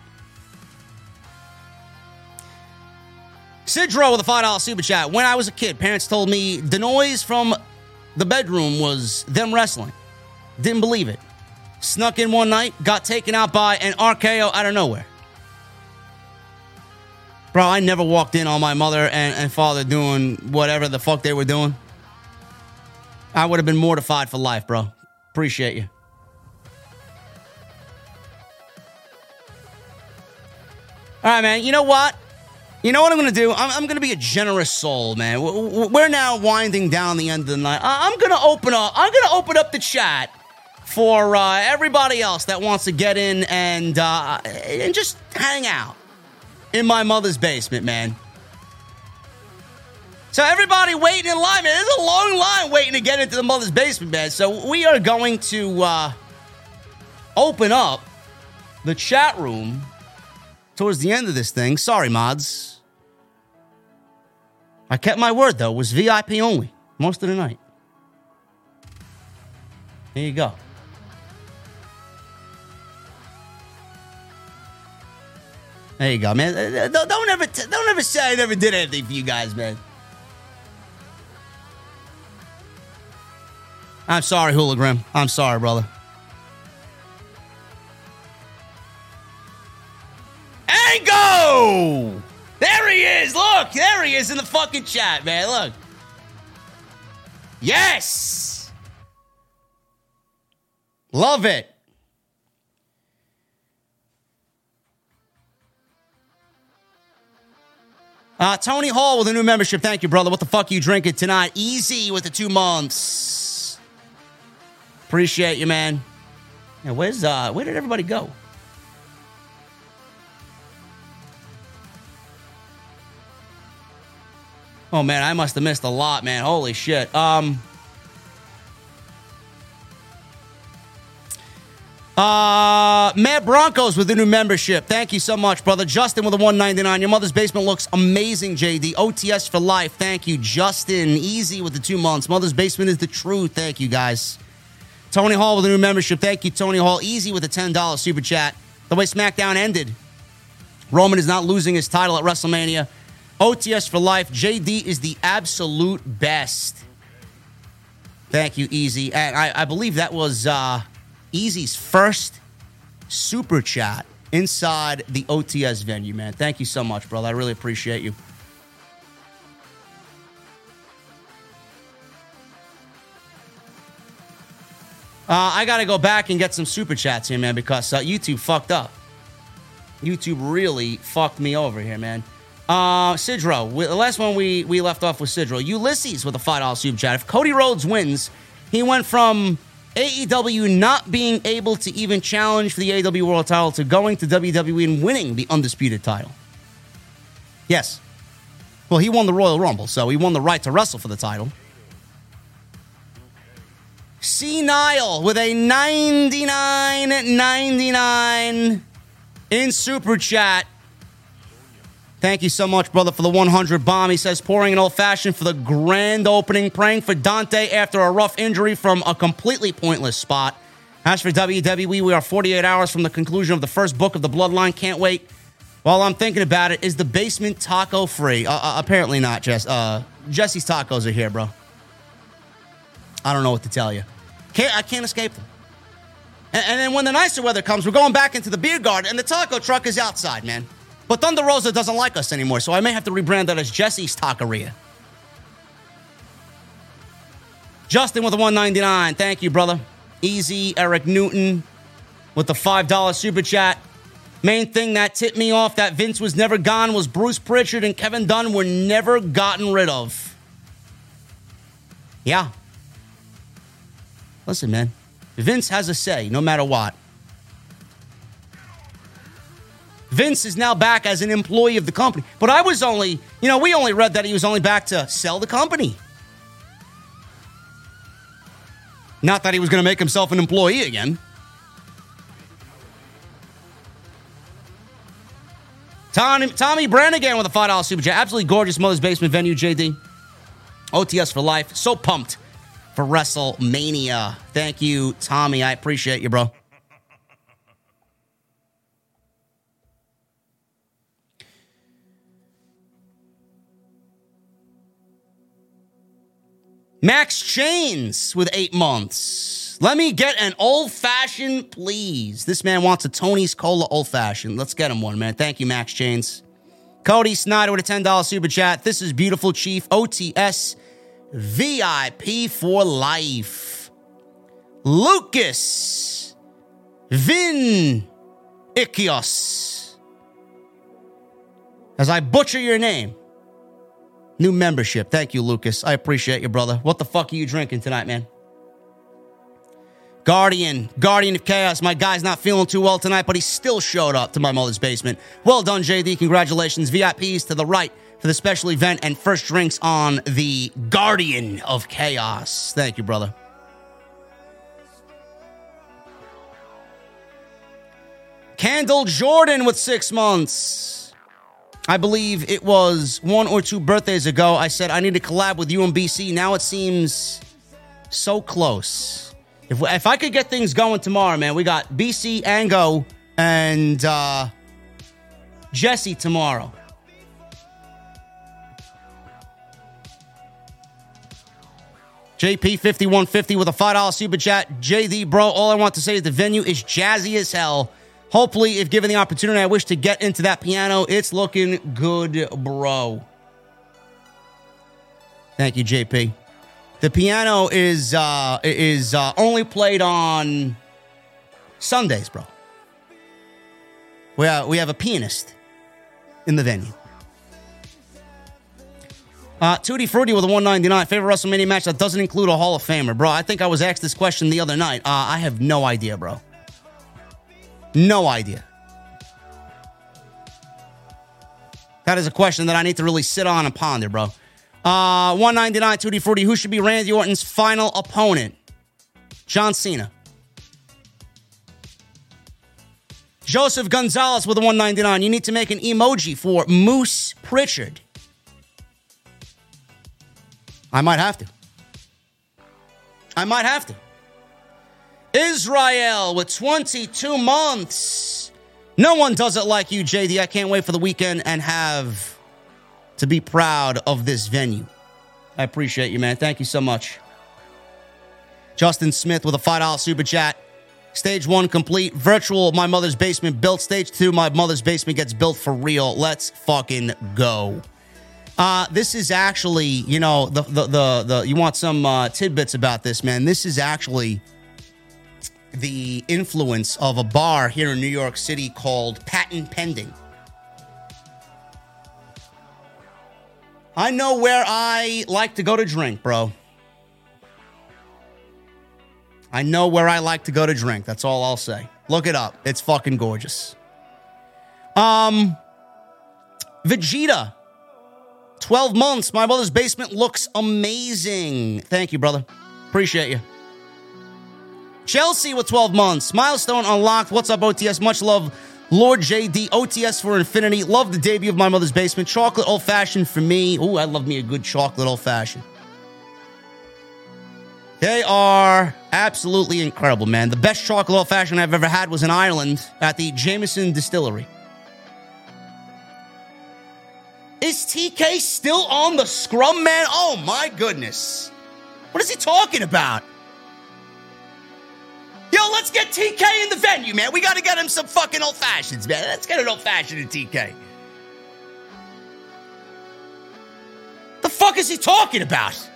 Sidro with a $5 super chat. When I was a kid, parents told me the noise from the bedroom was them wrestling. Didn't believe it. Snuck in one night, got taken out by an RKO out of nowhere. Bro, I never walked in on my mother and, and father doing whatever the fuck they were doing. I would have been mortified for life, bro. Appreciate you. All right, man. You know what? You know what I'm going to do? I'm, I'm going to be a generous soul, man. We're now winding down the end of the night. I'm going to open up. I'm going to open up the chat for uh, everybody else that wants to get in and uh, and just hang out in my mother's basement, man. So everybody waiting in line, man. There's a long line waiting to get into the mother's basement, man. So we are going to uh, open up the chat room towards the end of this thing. Sorry, mods. I kept my word though, it was VIP only most of the night. There you go. There you go, man. Uh, uh, don't, don't ever, t- don't ever say I never did anything for you guys, man. I'm sorry, Hooligram. I'm sorry, brother. Angle! There he is. Look, there he is in the fucking chat, man. Look. Yes. Love it. Uh, Tony Hall with a new membership. Thank you, brother. What the fuck are you drinking tonight? Easy with the two months. Appreciate you, man. Yeah, where's uh where did everybody go? Oh man, I must have missed a lot, man. Holy shit. Um Uh, Matt Broncos with the new membership. Thank you so much, brother. Justin with a 199. Your mother's basement looks amazing, JD. OTS for life. Thank you, Justin. Easy with the two months. Mother's basement is the truth. Thank you, guys. Tony Hall with a new membership. Thank you, Tony Hall. Easy with a $10 super chat. The way SmackDown ended, Roman is not losing his title at WrestleMania. OTS for life. JD is the absolute best. Thank you, Easy. And I, I believe that was uh, Easy's first super chat inside the OTS venue, man. Thank you so much, brother. I really appreciate you. Uh, I got to go back and get some super chats here, man, because uh, YouTube fucked up. YouTube really fucked me over here, man. Uh, Sidro, we, the last one we, we left off with Sidro. Ulysses with a $5 super chat. If Cody Rhodes wins, he went from AEW not being able to even challenge for the AEW World title to going to WWE and winning the undisputed title. Yes. Well, he won the Royal Rumble, so he won the right to wrestle for the title. C. Nile with a 99.99 in super chat. Thank you so much, brother, for the 100 bomb. He says, pouring an old fashioned for the grand opening, praying for Dante after a rough injury from a completely pointless spot. As for WWE, we are 48 hours from the conclusion of the first book of the Bloodline. Can't wait. While I'm thinking about it, is the basement taco free? Uh, uh, apparently not, Jess. Uh, Jesse's tacos are here, bro. I don't know what to tell you. Can't, I can't escape them. And, and then when the nicer weather comes, we're going back into the beer garden, and the taco truck is outside, man. But Thunder Rosa doesn't like us anymore, so I may have to rebrand that as Jesse's Taqueria. Justin with a 199. Thank you, brother. Easy. Eric Newton with the $5 super chat. Main thing that tipped me off that Vince was never gone was Bruce Prichard and Kevin Dunn were never gotten rid of. Yeah. Listen, man. Vince has a say no matter what. Vince is now back as an employee of the company. But I was only, you know, we only read that he was only back to sell the company. Not that he was going to make himself an employee again. Tommy, Tommy Brannigan with a $5 super chat. Absolutely gorgeous Mother's Basement venue, JD. OTS for life. So pumped for WrestleMania. Thank you, Tommy. I appreciate you, bro. Max Chains with eight months. Let me get an old fashioned, please. This man wants a Tony's Cola old fashioned. Let's get him one, man. Thank you, Max Chains. Cody Snyder with a $10 super chat. This is Beautiful Chief OTS VIP for life. Lucas Vin Ikios. As I butcher your name, new membership. Thank you, Lucas. I appreciate you, brother. What the fuck are you drinking tonight, man? Guardian, Guardian of Chaos. My guy's not feeling too well tonight, but he still showed up to my mother's basement. Well done, JD. Congratulations. VIPs to the right for the special event and first drinks on the Guardian of Chaos. Thank you, brother. Candle Jordan with six months. I believe it was one or two birthdays ago. I said I need to collab with UMBC. Now it seems so close. If, if I could get things going tomorrow, man, we got BC, Ango, and uh, Jesse tomorrow. JP5150 with a $5 super chat. JD, bro, all I want to say is the venue is jazzy as hell. Hopefully, if given the opportunity, I wish to get into that piano. It's looking good, bro. Thank you, JP. The piano is uh, is uh, only played on Sundays, bro. We have, we have a pianist in the venue. Uh, Tutti Frutti with a 199. Favorite WrestleMania match that doesn't include a Hall of Famer. Bro, I think I was asked this question the other night. Uh, I have no idea, bro. No idea. That is a question that I need to really sit on and ponder, bro. Uh, 199, 2D, 40. Who should be Randy Orton's final opponent? John Cena. Joseph Gonzalez with a 199. You need to make an emoji for Moose Pritchard. I might have to. I might have to. Israel with 22 months. No one does it like you, JD. I can't wait for the weekend and have to be proud of this venue. I appreciate you, man. Thank you so much. Justin Smith with a $5 super chat. Stage one complete. Virtual My Mother's Basement built. Stage two, My Mother's Basement gets built for real. Let's fucking go. Uh, this is actually, you know, the the the, the you want some uh, tidbits about this, man. This is actually the influence of a bar here in New York City called Patent Pending. I know where I like to go to drink, bro. I know where I like to go to drink. That's all I'll say. Look it up. It's fucking gorgeous. Um Vegeta 12 months. My mother's basement looks amazing. Thank you, brother. Appreciate you. Chelsea with 12 months. Milestone unlocked. What's up, OTS? Much love. Lord JD, OTS for infinity. Love the debut of my mother's basement. Chocolate old fashioned for me. Ooh, I love me a good chocolate old fashioned. They are absolutely incredible, man. The best chocolate old fashioned I've ever had was in Ireland at the Jameson Distillery. Is TK still on the scrum, man? Oh my goodness. What is he talking about? Yo, let's get TK in the venue, man. We got to get him some fucking old fashions, man. Let's get an old fashioned in TK. The fuck is he talking about?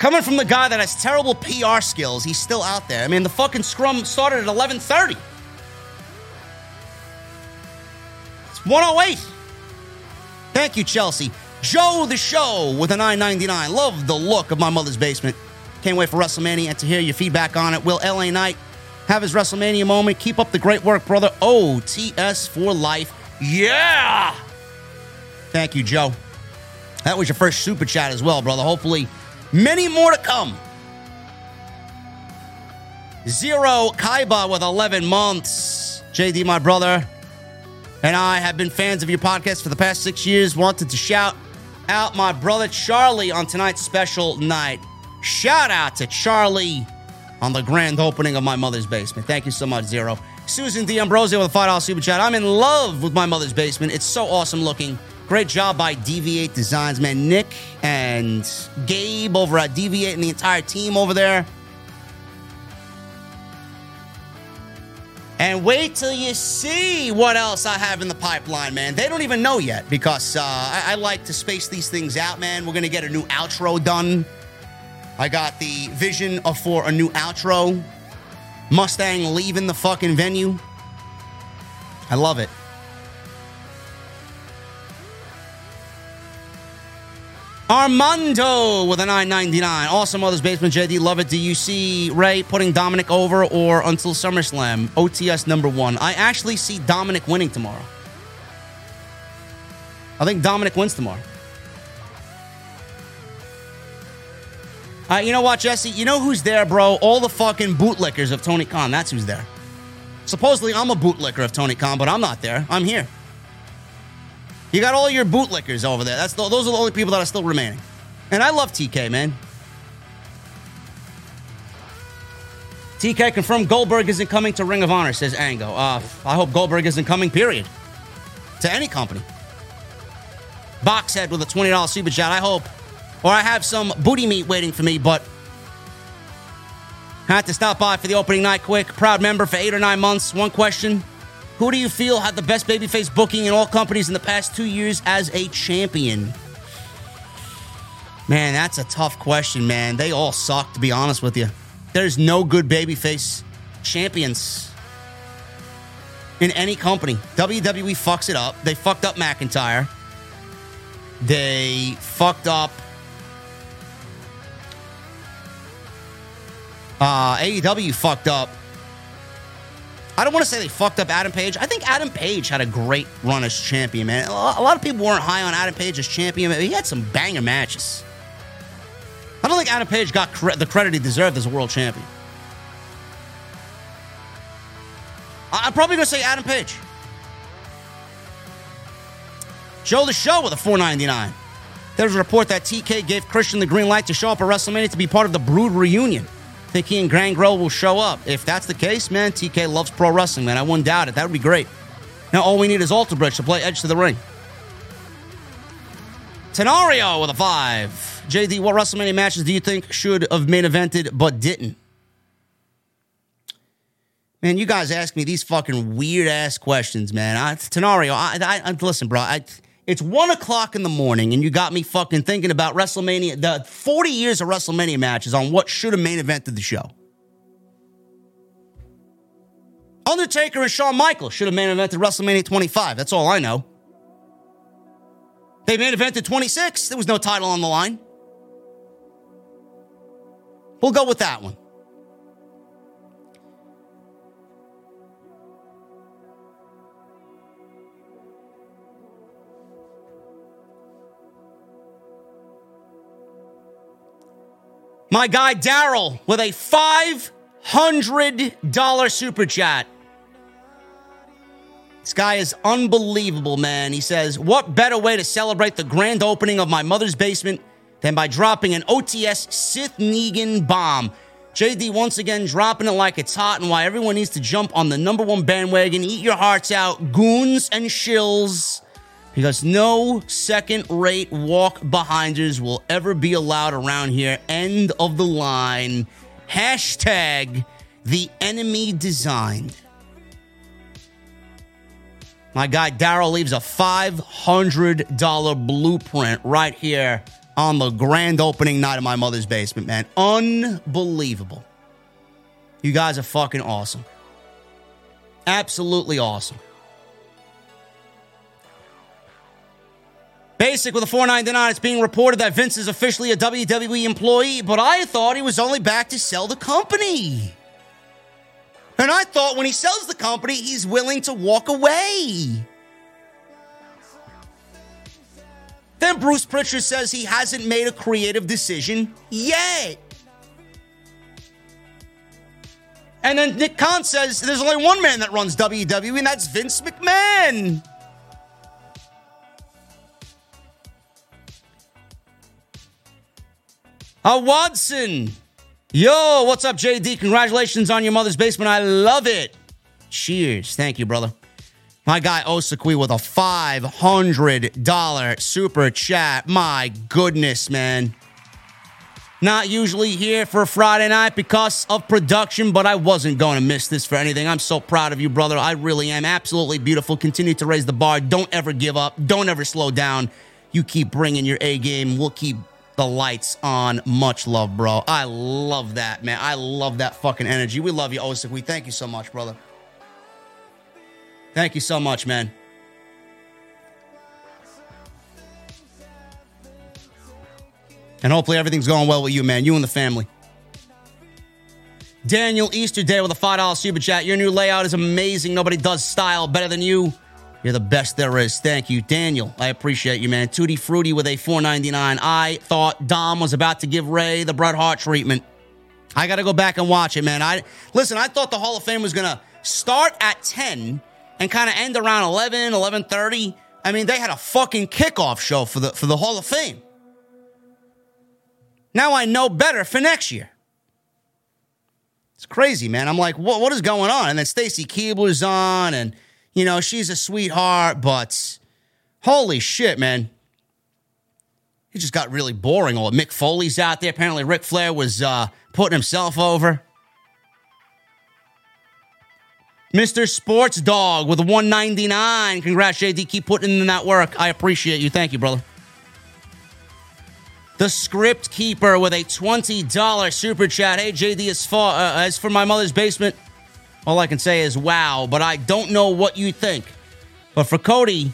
Coming from the guy that has terrible PR skills, he's still out there. I mean, the fucking scrum started at 11:30. It's 108. Thank you, Chelsea. Joe the Show with a 999. Love the look of my mother's basement. Can't wait for WrestleMania and to hear your feedback on it. Will LA Knight have his WrestleMania moment? Keep up the great work, brother. OTS for life. Yeah! Thank you, Joe. That was your first super chat as well, brother. Hopefully, many more to come. Zero Kaiba with 11 months. JD, my brother, and I have been fans of your podcast for the past six years. Wanted to shout out my brother Charlie on tonight's special night. Shout out to Charlie on the grand opening of my mother's basement. Thank you so much, Zero. Susan D'Ambrosio with a $5 super chat. I'm in love with my mother's basement. It's so awesome looking. Great job by Deviate Designs, man. Nick and Gabe over at Deviate and the entire team over there. And wait till you see what else I have in the pipeline, man. They don't even know yet because uh, I, I like to space these things out, man. We're going to get a new outro done. I got the vision of, for a new outro. Mustang leaving the fucking venue. I love it. Armando with a 999. Awesome Mother's Basement JD. Love it. Do you see Rey putting Dominik over or until SummerSlam? OTS number one. I actually see Dominik winning tomorrow. I think Dominik wins tomorrow. Uh, you know what, Jesse? You know who's there, bro? All the fucking bootlickers of Tony Khan. That's who's there. Supposedly, I'm a bootlicker of Tony Khan, but I'm not there. I'm here. You got all your bootlickers over there. That's the, those are the only people that are still remaining. And I love TK, man. TK confirmed Goldberg isn't coming to Ring of Honor, says Ango. Uh, I hope Goldberg isn't coming, period. To any company. Boxhead with a $20 super chat. I hope. Or I have some booty meat waiting for me, but had to stop by for the opening night quick. Proud member for eight or nine months. One question Who do you feel had the best babyface booking in all companies in the past two years as a champion? Man, that's a tough question, man. They all suck, to be honest with you. There's no good babyface champions in any company. WWE fucks it up. They fucked up McIntyre. They fucked up uh, AEW fucked up. I don't want to say they fucked up Adam Page. I think Adam Page had a great run as champion, man. A lot of people weren't high on Adam Page as champion. but He had some banger matches. I don't think Adam Page got cre- the credit he deserved as a world champion. I- I'm probably going to say Adam Page. Joe the Show with a 499. There's a report that TK gave Christian the green light to show up at WrestleMania to be part of the Brood reunion. Think he and Gangrel will show up. If that's the case, man, TK loves pro wrestling, man. I wouldn't doubt it. That would be great. Now all we need is Alter Bridge to play Edge to the Ring. Tenario with a five. JD, what WrestleMania matches do you think should have main evented but didn't? Man, you guys ask me these fucking weird ass questions, man. I, Tenario, I, I, I listen, bro. I, it's one o'clock in the morning, and you got me fucking thinking about WrestleMania, the 40 years of WrestleMania matches on what should have main evented the show. Undertaker and Shawn Michaels should have main evented WrestleMania 25. That's all I know. They main evented 26. There was no title on the line. We'll go with that one. My guy Daryl with a $500 super chat. This guy is unbelievable, man. He says, What better way to celebrate the grand opening of my mother's basement than by dropping an OTS Sith Negan bomb? JD once again dropping it like it's hot and why everyone needs to jump on the number one bandwagon. Eat your hearts out, goons and shills because no second rate walk behinders will ever be allowed around here. End of the line. Hashtag the enemy designed. My guy Daryl leaves a $500 blueprint right here on the grand opening night of my mother's basement, man. Unbelievable. You guys are fucking awesome. Absolutely awesome. Basic with a 499. It's being reported that Vince is officially a WWE employee, but I thought he was only back to sell the company. And I thought when he sells the company, he's willing to walk away. Then Bruce Prichard says he hasn't made a creative decision yet. And then Nick Khan says there's only one man that runs WWE, and that's Vince McMahon. Uh, Watson. Yo, what's up, JD? Congratulations on your mother's basement. I love it. Cheers. Thank you, brother. My guy Osakui with a $500 super chat. My goodness, man. Not usually here for Friday night because of production, but I wasn't going to miss this for anything. I'm so proud of you, brother. I really am. Absolutely beautiful. Continue to raise the bar. Don't ever give up. Don't ever slow down. You keep bringing your A game. We'll keep the lights on. Much love, bro. I love that, man. I love that fucking energy. We love you, Osik. We thank you so much, brother. Thank you so much, man. And hopefully everything's going well with you, man. You and the family. Daniel Easter Day with a $5 super chat. Your new layout is amazing. Nobody does style better than you. You're the best there is. Thank you, Daniel. I appreciate you, man. Tutti Fruity with a 4.99. I thought Dom was about to give Rey the Bret Hart treatment. I got to go back and watch it, man. I listen. I thought the Hall of Fame was gonna start at 10 and kind of end around 11, 11:30. I mean, they had a fucking kickoff show for the for the Hall of Fame. Now I know better for next year. It's crazy, man. I'm like, what, what is going on? And then Stacy Keibler's on, and, you know, she's a sweetheart, but holy shit, man. It just got really boring. All Mick Foley's out there. Apparently, Ric Flair was uh, putting himself over. Mr. Sports Dog with a 199. Congrats, JD. Keep putting in that work. I appreciate you. Thank you, brother. The Script Keeper with a $20 super chat. Hey, JD, as, uh, as for my mother's basement, all I can say is wow, but I don't know what you think. But for Cody,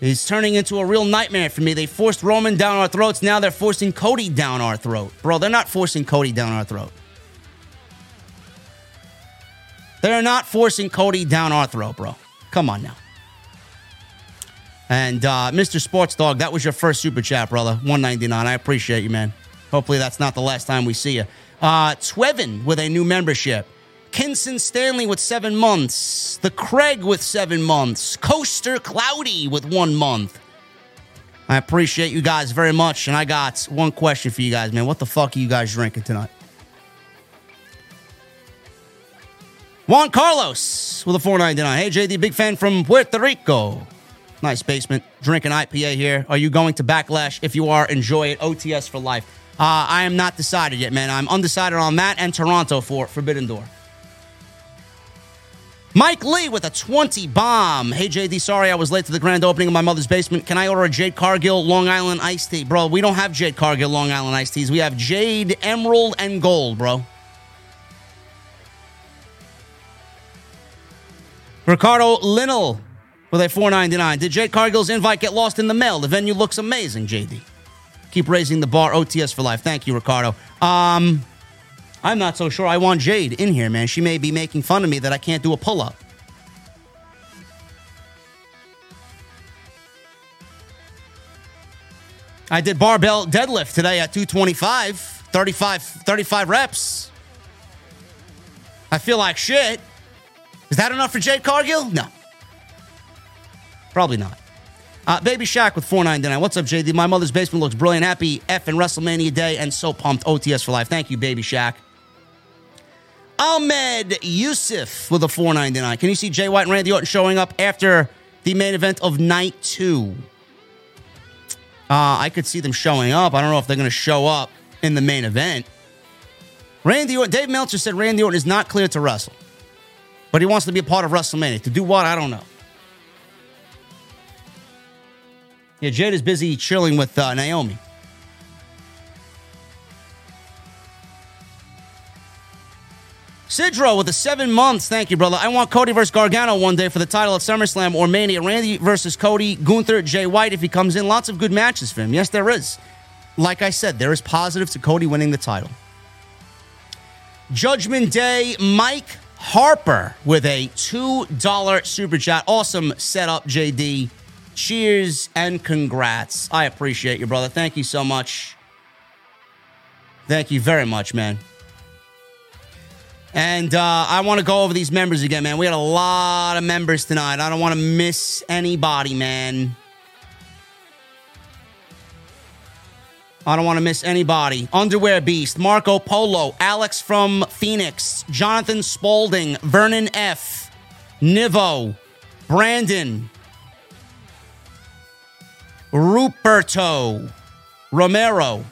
he's turning into a real nightmare for me. They forced Roman down our throats. Now they're forcing Cody down our throat. Bro, they're not forcing Cody down our throat. They're not forcing Cody down our throat, bro. Come on now. And uh, Mr. Sports Dog, that was your first super chat, brother. 199. I appreciate you, man. Hopefully that's not the last time we see you. Uh, Twevin with a new membership. Kinson Stanley with seven months. The Craig with seven months. Coaster Cloudy with one month. I appreciate you guys very much. And I got one question for you guys, man. What the fuck are you guys drinking tonight? Juan Carlos with a 499. Hey, JD, big fan from Puerto Rico. Nice basement. Drinking IPA here. Are you going to Backlash? If you are, enjoy it. OTS for life. Uh, I am not decided yet, man. I'm undecided on that and Toronto for Forbidden Door. Mike Lee with a 20 bomb. Hey, JD, sorry I was late to the grand opening of my mother's basement. Can I order a Jade Cargill Long Island iced tea? Bro, we don't have Jade Cargill Long Island iced teas. We have Jade, Emerald, and Gold, bro. Ricardo Linnell with a 499. Did Jade Cargill's invite get lost in the mail? The venue looks amazing, JD. Keep raising the bar. OTS for life. Thank you, Ricardo. Um, I'm not so sure I want Jade in here, man. She may be making fun of me that I can't do a pull up. I did barbell deadlift today at 225, 35, 35 reps. I feel like shit. Is that enough for Jade Cargill? No. Probably not. Uh, Baby Shaq with 499. What's up, JD? My mother's basement looks brilliant. Happy F and WrestleMania Day and so pumped. OTS for life. Thank you, Baby Shaq. Ahmed Yusuf with a 499. Can you see Jay White and Randy Orton showing up after the main event of night two? Uh, I could see them showing up. I don't know if they're going to show up in the main event. Randy Orton, Dave Meltzer said Randy Orton is not clear to wrestle, but he wants to be a part of WrestleMania. To do what? I don't know. Yeah, Jade is busy chilling with uh, Naomi. Sidro with the seven months. Thank you, brother. I want Cody versus Gargano one day for the title at SummerSlam or Mania. Randy versus Cody, Gunther, Jay White if he comes in. Lots of good matches for him. Yes, there is. Like I said, there is positive to Cody winning the title. Judgment Day, Mike Harper with a $2 super chat. Awesome setup, JD. Cheers and congrats. I appreciate you, brother. Thank you so much. Thank you very much, man. And uh, I want to go over these members again, man. We had a lot of members tonight. I don't want to miss anybody, man. I don't want to miss anybody. Underwear Beast, Marco Polo, Alex from Phoenix, Jonathan Spaulding, Vernon F, Nivo, Brandon, Ruperto, Romero,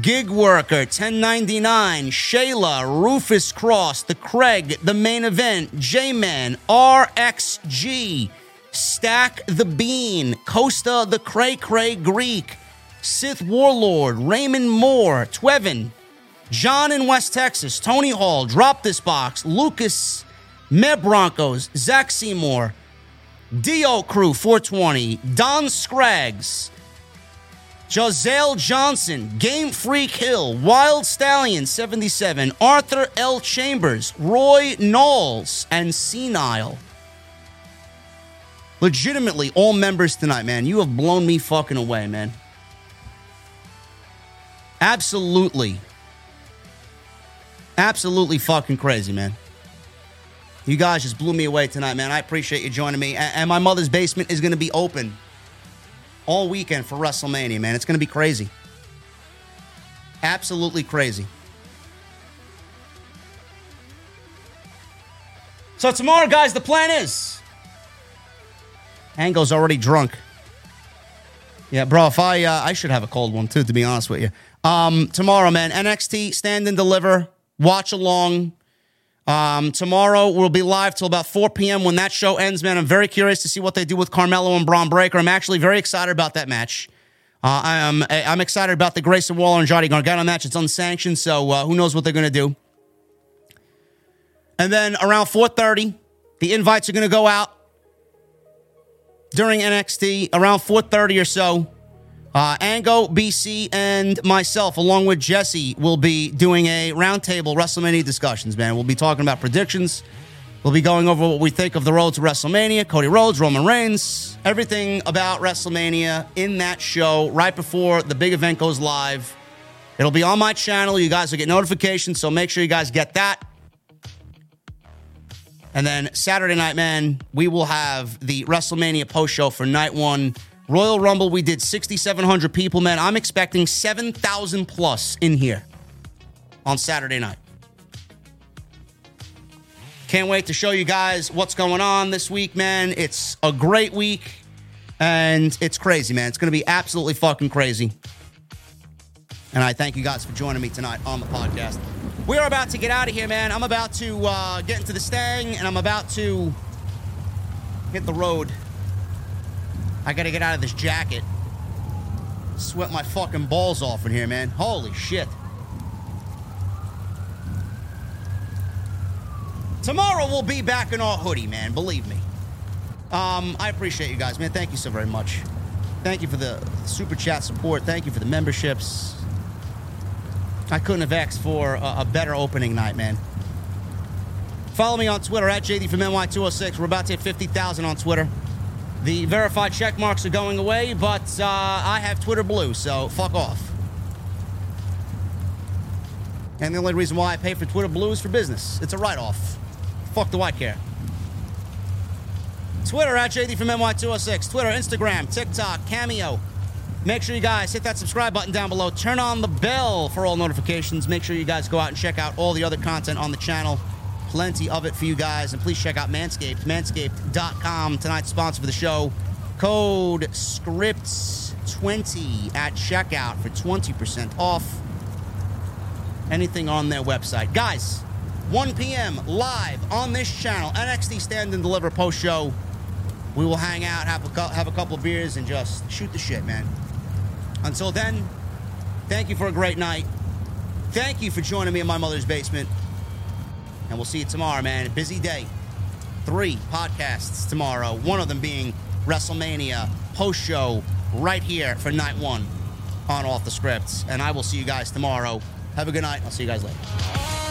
Gig Worker, 1099, Shayla, Rufus Cross, The Craig, The Main Event, J Man, RXG, Stack the Bean, Costa the Cray Cray Greek, Sith Warlord, Raymond Moore, Twevin, John in West Texas, Tony Hall, Drop This Box, Lucas, Meb Broncos, Zach Seymour, Dio Crew 420, Don Scraggs, Jazelle Johnson, Game Freak Hill, Wild Stallion 77, Arthur L. Chambers, Roy Knowles, and Senile. Legitimately, all members tonight, man. You have blown me fucking away, man. Absolutely. Absolutely fucking crazy, man. You guys just blew me away tonight, man. I appreciate you joining me. And my mother's basement is going to be open all weekend for WrestleMania, man. It's going to be crazy. Absolutely crazy. So, tomorrow, guys, the plan is Angle's already drunk. Yeah, bro, if I, uh, I should have a cold one too, to be honest with you. Um, tomorrow, man, NXT, stand and deliver, watch along um, tomorrow we'll be live till about 4 p.m. When that show ends, man, I'm very curious to see what they do with Carmelo and Bron Breakker. I'm actually very excited about that match. Uh, I am I'm excited about the Grayson Waller and Johnny Gargano match. It's unsanctioned, so uh, who knows what they're going to do. And then around 4:30, the invites are going to go out during NXT around 4:30 or so. Uh, Ango, BC, and myself, along with Jesse, will be doing a roundtable WrestleMania discussions. Man, we'll be talking about predictions. We'll be going over what we think of the road to WrestleMania, Cody Rhodes, Roman Reigns, everything about WrestleMania in that show right before the big event goes live. It'll be on my channel. You guys will get notifications, so make sure you guys get that. And then Saturday night, man, we will have the WrestleMania post show for night one. Royal Rumble, we did 6,700 people, man. I'm expecting 7,000 plus in here on Saturday night. Can't wait to show you guys what's going on this week, man. It's a great week and it's crazy, man. It's going to be absolutely fucking crazy. And I thank you guys for joining me tonight on the podcast. We're about to get out of here, man. I'm about to uh, get into the Stang and I'm about to hit the road. I got to get out of this jacket. Sweat my fucking balls off in here, man. Holy shit. Tomorrow we'll be back in our hoodie, man. Believe me. Um, I appreciate you guys, man. Thank you so very much. Thank you for the super chat support. Thank you for the memberships. I couldn't have asked for a, a better opening night, man. Follow me on Twitter at JD from NY206. We're about to hit 50,000 on Twitter. The verified check marks are going away, but uh, I have Twitter Blue, so fuck off. And the only reason why I pay for Twitter Blue is for business. It's a write off. Fuck do I care? Twitter at JD from NY206. Twitter, Instagram, TikTok, Cameo. Make sure you guys hit that subscribe button down below. Turn on the bell for all notifications. Make sure you guys go out and check out all the other content on the channel. Plenty of it for you guys. And please check out Manscaped. Manscaped.com. Tonight's sponsor for the show. Code SCRIPTS20 at checkout for 20% off anything on their website. Guys, 1 p.m. live on this channel, NXT Stand and Deliver post show. We will hang out, have a, have a couple beers, and just shoot the shit, man. Until then, thank you for a great night. Thank you for joining me in my mother's basement. And we'll see you tomorrow, man. Busy day. Three podcasts tomorrow, one of them being WrestleMania post show right here for night one on Off the Scripts. And I will see you guys tomorrow. Have a good night. I'll see you guys later.